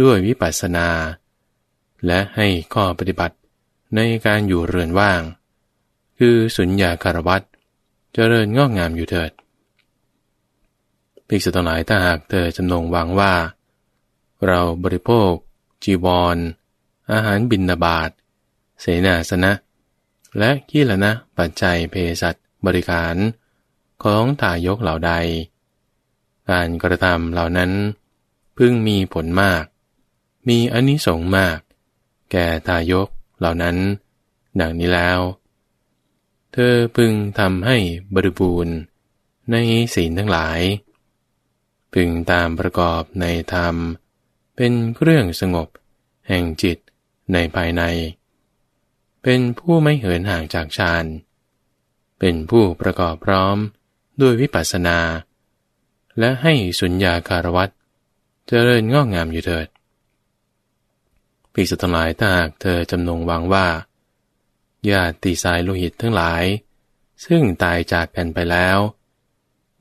ด้วยวิปัสสนา และให้ข้อปฏิบัติในการอยู่เรือนว่าง คือสุญญาคารวัตเจริญงอกงามอยู่เถิดภิกษุทั้งหลายถ้าหากเธอจำนงวางว่า เราบริโภค จีวรอาหารบินนาบาตเสนาสนะ และกีละนะปัจจัยเพสัตบริการ ของตายกเหล่าใด การกระทำเหล่านั้น พึ่งมีผลมาก มีอนิสงส์มาก แก่ทายกเหล่านั้น ดังนี้แล้ว เธอพึงทำให้บริบูรณ์ ในศีลทั้งหลาย พึงตามประกอบในธรรม เป็นเครื่องสงบ แห่งจิตในภายใน เป็นผู้ไม่เหินห่างจากฌาน เป็นผู้ประกอบพร้อมด้วยวิปัสสนา และให้สุญญาคารวัตเจริญงอกงามอยู่เถิดปีสุทั้งหลายถ้าหากเธอจำนงวางว่า ญาติสายโลหิตทั้งหลาย ซึ่งตายจากกันไปแล้ว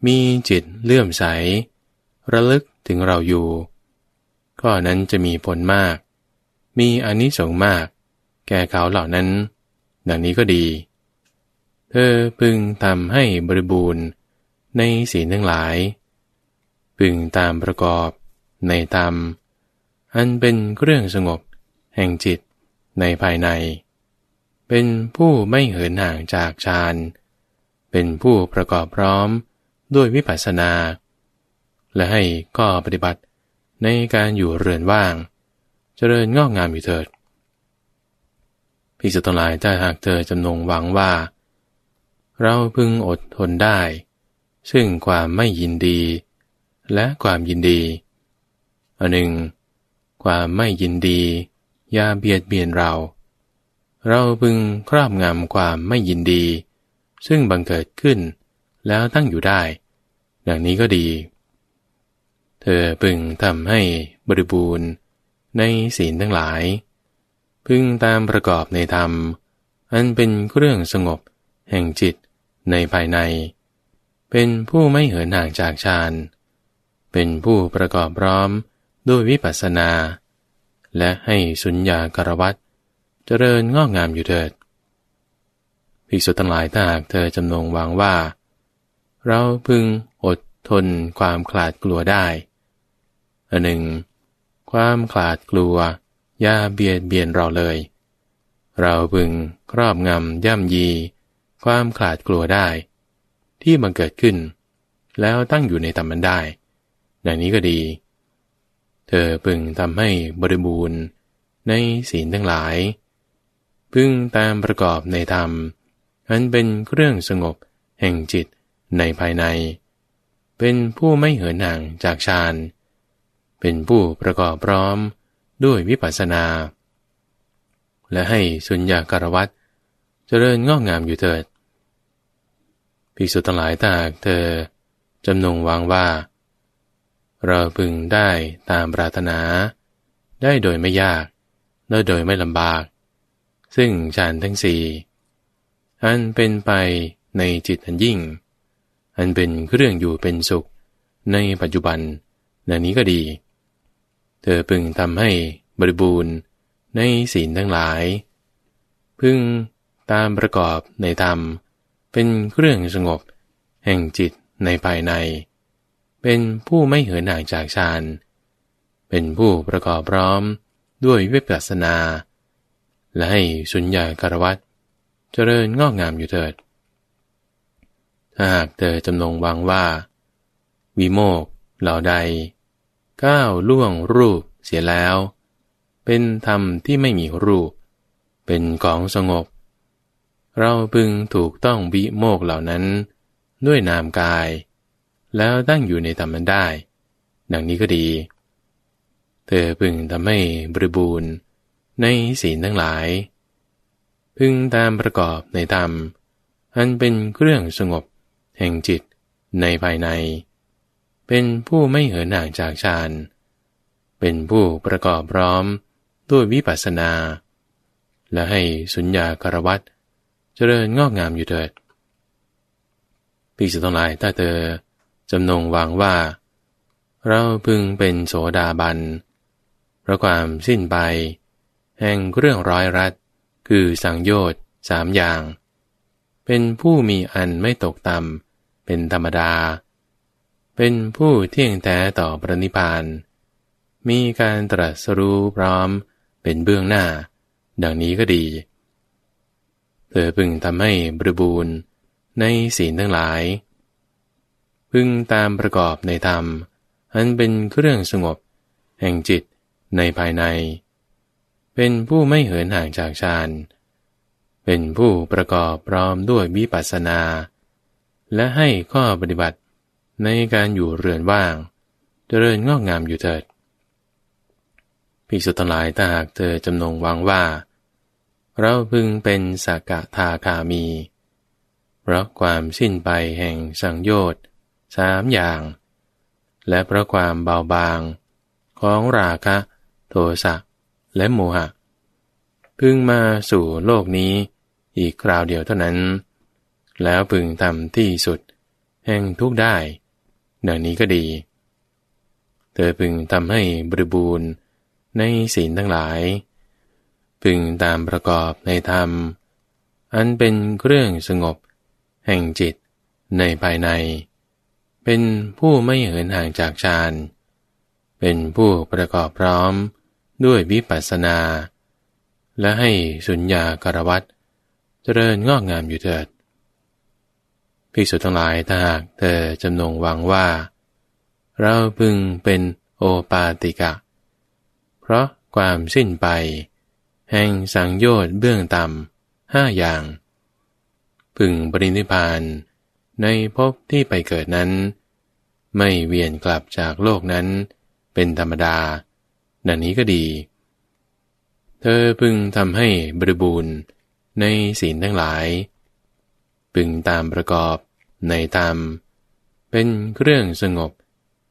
มีจิตเลื่อมใส ระลึกถึงเราอยู่ ข้อนั้นจะมีผลมาก มีอนิสงส์มาก แก่เขาเหล่านั้น ดังนี้ก็ดี เธอพึงทำให้บริบูรณ์ในศีลทั้งหลาย พึงตามประกอบในธรรม อันเป็นเครื่องสงบแห่งจิตในภายใน เป็นผู้ไม่เหินห่างจากฌาน เป็นผู้ประกอบพร้อมด้วยวิปัสสนา และให้ก็ปฏิบัติในการอยู่เรือนว่าง เจริญงอกงามอยู่เถิดภิกษุทั้งหลายถ้าหากเธอจำนงหวังว่า เราพึงอดทนได้ ซึ่งความไม่ยินดี และความยินดี อันหนึ่ง ความไม่ยินดี อย่าเบียดเบียนเรา เราพึงครอบงำความไม่ยินดี ซึ่งบังเกิดขึ้น แล้วตั้งอยู่ได้ ดังนี้ก็ดี เธอพึงทำให้บริบูรณ์ ในศีลทั้งหลาย พึงตามประกอบในธรรม อันเป็นเครื่องสงบแห่งจิตในภายใน เป็นผู้ไม่เหินห่างจากฌาน เป็นผู้ประกอบพร้อมด้วยวิปัสสนา และให้สุญญากรวัต เจริญงอกงามอยู่เถิดภิกษุทั้งหลายถ้าหากเธอจำนงวางว่า เราพึงอดทนความขลาดกลัวได้อันหนึ่ง ความขลาดกลัวอย่าเบียดเบียนเราเลย เราพึงครอบงำย่ำยี ความขลาดกลัวได้ ที่มันเกิดขึ้น แล้วตั้งอยู่ในธรรมันได้ดังนี้ก็ดี เธอพึงทำให้บริบูรณ์ในศีลทั้งหลาย พึงตามประกอบในธรรม อันเป็นเครื่องสงบแห่งจิตในภายใน เป็นผู้ไม่เหินห่างจากฌาน เป็นผู้ประกอบพร้อมด้วยวิปัสสนา และให้สุญญาการวัตเจริญงอกงามอยู่เถิดภิกษุทั้งหลายตากเธอจำนงวางว่า เราพึงได้ตามปรารถนา ได้โดยไม่ยาก และโดยไม่ลำบาก ซึ่งฌานทั้งสี่อันเป็นไปในจิตอันยิ่ง อันเป็นเครื่องอยู่เป็นสุข ในปัจจุบันในนี้ก็ดี เธอพึงทำให้บริบูรณ์ในศีลทั้งหลาย พึงตามประกอบในธรรม เป็นเครื่องสงบ แห่งจิตในภายใน เป็นผู้ไม่เหินห่างจากฌาน เป็นผู้ประกอบพร้อมด้วยวิปัสสนา และให้สุญญาการวัตเจริญงอกงามอยู่เถิด ถ้าหากเธอจำนงวางว่า วิโมกเหล่าใด ก้าวล่วงรูปเสียแล้ว เป็นธรรมที่ไม่มีรูป เป็นของสงบ เราพึงถูกต้องวิโมกเหล่านั้น ด้วยนามกาย แล้วตั้งอยู่ในธรรมนั้นได้ ดังนี้ก็ดี เธอพึงทำให้บริบูรณ์ ในศีลทั้งหลาย พึงตามประกอบในธรรม อันเป็นเครื่องสงบ แห่งจิตในภายใน เป็นผู้ไม่เหินห่างจากฌาน เป็นผู้ประกอบพร้อมด้วยวิปัสสนา และให้สุญญาคารวัตเจริญงอกงามอยู่เถิดภิกษุทั้งหลายถ้าเธอจำนงวางว่า เราพึงเป็นโสดาบันเพราะความสิ้นไป แห่งเรื่องร้อยรัด คือสังโยชน์สามอย่าง เป็นผู้มีอันไม่ตกต่ำเป็นธรรมดา เป็นผู้เที่ยงแท้ต่อปรินิพาน มีการตรัสรู้พร้อมเป็นเบื้องหน้า ดังนี้ก็ดี เธอพึงทำให้บริบูรณ์ในศีลทั้งหลาย พึงตามประกอบในธรรม อันเป็นเครื่องสงบ แห่งจิตในภายใน เป็นผู้ไม่เหินห่างจากฌานเป็นผู้ประกอบพร้อมด้วยวิปัสสนา และให้ข้อปฏิบัติในการอยู่เรือนว่าง เจริญงอกงามอยู่เถิดภิกษุทั้งหลายถ้าหากเธอจำนงวางว่า เราพึงเป็นสากะทาคามี เพราะความสิ้นไปแห่งสังโยชน์สามอย่าง และเพราะความเบาบาง ของราคะ โทสะ และโมหะ พึงมาสู่โลกนี้อีกคราวเดียวเท่านั้น แล้วพึงทำที่สุด แห่งทุกได้ดังนี้ก็ดี เธอพึงทำให้บริบูรณ์ในศีลทั้งหลาย พึงตามประกอบในธรรม อันเป็นเครื่องสงบ แห่งจิตในภายใน เป็นผู้ไม่เหินห่างจากฌาน เป็นผู้ประกอบพร้อม ด้วยวิปัสสนา และให้สุญญาการวัตเจริญงอกงามอยู่เถิดภิกษุทั้งหลายถ้าหากเธอจำนงหวังว่า เราพึงเป็นโอปาติกะ เพราะความสิ้นไป แห่งสังโยชน์เบื้องต่ำห้าอย่าง พึงปรินิพานในภพที่ไปเกิดนั้น ไม่เวียนกลับจากโลกนั้นเป็นธรรมดา ดังนี้ก็ดี เธอพึงทำให้บริบูรณ์ในศีลทั้งหลาย พึงตามประกอบในธรรม เป็นเครื่องสงบ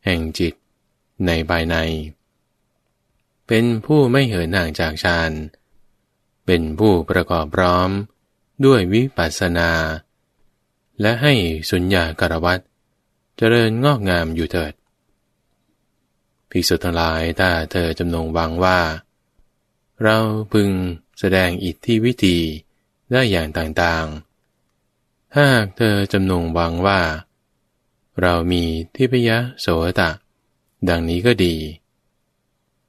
แห่งจิตในภายใน เป็นผู้ไม่เหินห่างจากฌาน เป็นผู้ประกอบพร้อมด้วยวิปัสสนา และให้สุญญากรวัตเจริญงอกงามอยู่เถิด ภิกษุทั้งหลายถ้าเธอจำนงวังว่า เราพึงแสดงอิทธิวิธีได้อย่างต่างๆถ้าหากเธอจำนงวังว่า เรามีทิพยโสตะ ดังนี้ก็ดี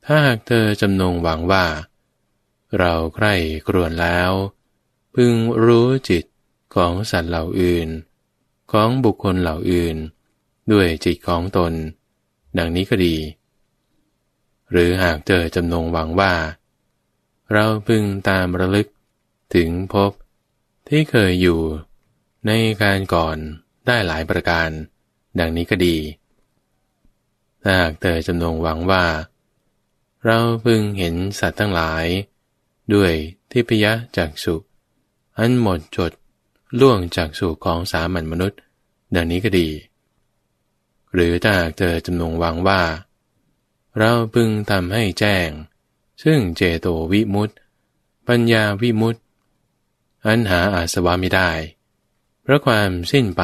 ถ้าหากเธอจำนงหวังว่า เราใคร่กรวนแล้ว พึงรู้จิตของสัตว์เหล่าอื่น ของบุคคลเหล่าอื่น ด้วยจิตของตน ดังนี้ก็ดี หรือหากเจอจำนงหวังว่า เราพึงตามระลึกถึงพบที่เคยอยู่ในการก่อนได้หลายประการ ดังนี้ก็ดีหากเธอจำนงหวังว่า เราพึงเห็นสัตว์ทั้งหลาย ด้วยทิพยะจากสุอันหมดจดล่วงจากสุของสามัญมนุษย์ ดังนี้ก็ดี หรือถ้าเธอจำนงหวังว่า เราพึงทำให้แจ้ง ซึ่งเจโตวิมุตติ ปัญญาวิมุตติ อันหาอาสวะไม่ได้ เพราะความสิ้นไป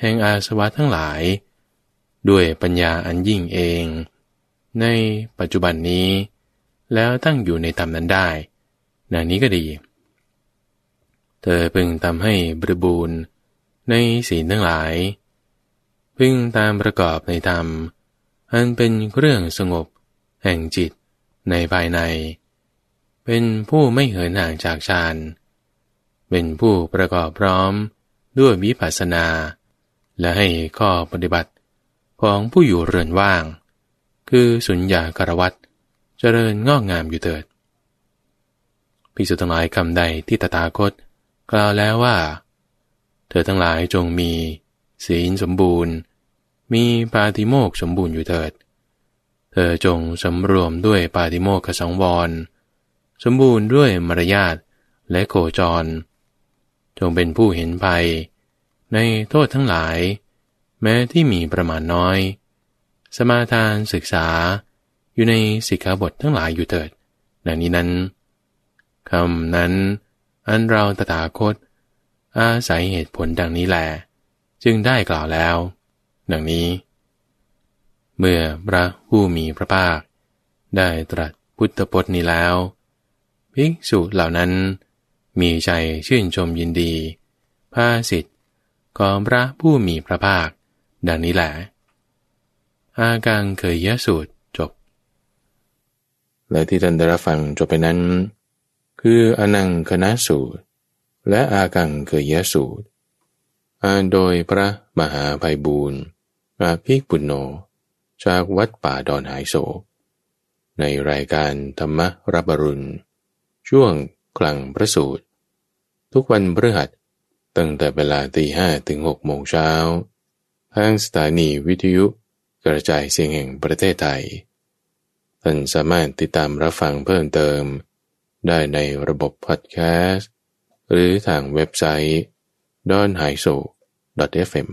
แห่งอาสวะทั้งหลาย ด้วยปัญญาอันยิ่งเอง ในปัจจุบันนี้ แล้วตั้งอยู่ในธรรมนั้นได้ดังนี้ก็ดี เธอพึงทำให้บริบูรณ์ในศีลทั้งหลาย พึงตามประกอบในธรรม อันเป็นเครื่องสงบ แห่งจิตในภายใน เป็นผู้ไม่เหินห่างจากฌาน เป็นผู้ประกอบพร้อมด้วยวิปัสสนา และให้ข้อปฏิบัติของผู้อยู่เรือนว่าง คือสุญญากรวัตเจริญงอกงามอยู่เถิดพิสุทั้งหลายคำใดที่ตถาคต กล่าวแล้วว่า เธอทั้งหลายจงมี ศีลสมบูรณ์ มีปาติโมกสมบูรณ์อยู่เถิด เธอจงสำรวมด้วยปาติโมกขสังวร สมบูรณ์ด้วยมารยาทและโคจร จงเป็นผู้เห็นภัย ในโทษทั้งหลาย แม้ที่มีประมาณน้อย สมาทานศึกษาอยู่ในสิกขาบททั้งหลายอยู่เถิด ดังนี้นั้นคำนั้น อันเราตถาคต อาศัยเหตุผลดังนี้แหละจึงได้กล่าวแล้ว ดังนี้ เมื่อพระผู้มีพระภาค ได้ตรัสพุทธพจน์นี้แล้ว ภิกษุเหล่านั้นมีใจชื่นชมยินดีภาสิทธิ์ของพระผู้มีพระภาค ดังนี้แหละ อาการเคยยสูตรจบ และที่ท่านได้รับฟังจบไปนั้น คืออนังคณะสูตร และอากังเคยยสูตร อ่านโดยพระมหาภัยบูรณ์ อาภิปุณโญจากวัดป่าดอนหายโศก ในรายการธรรมรับรุณ ช่วงกลางพระสูตร ทุกวันพฤหัสตั้งแต่เวลาตีห้ถึงหกโมงเช้าทางสถานีวิทยุกระจายเสียงแห่งประเทศไทย ท่านสามารถติดตามรับฟังเพิ่มเติม ได้ในระบบพอดแคสต์ หรือทางเว็บไซต์ d o n h a i s o fm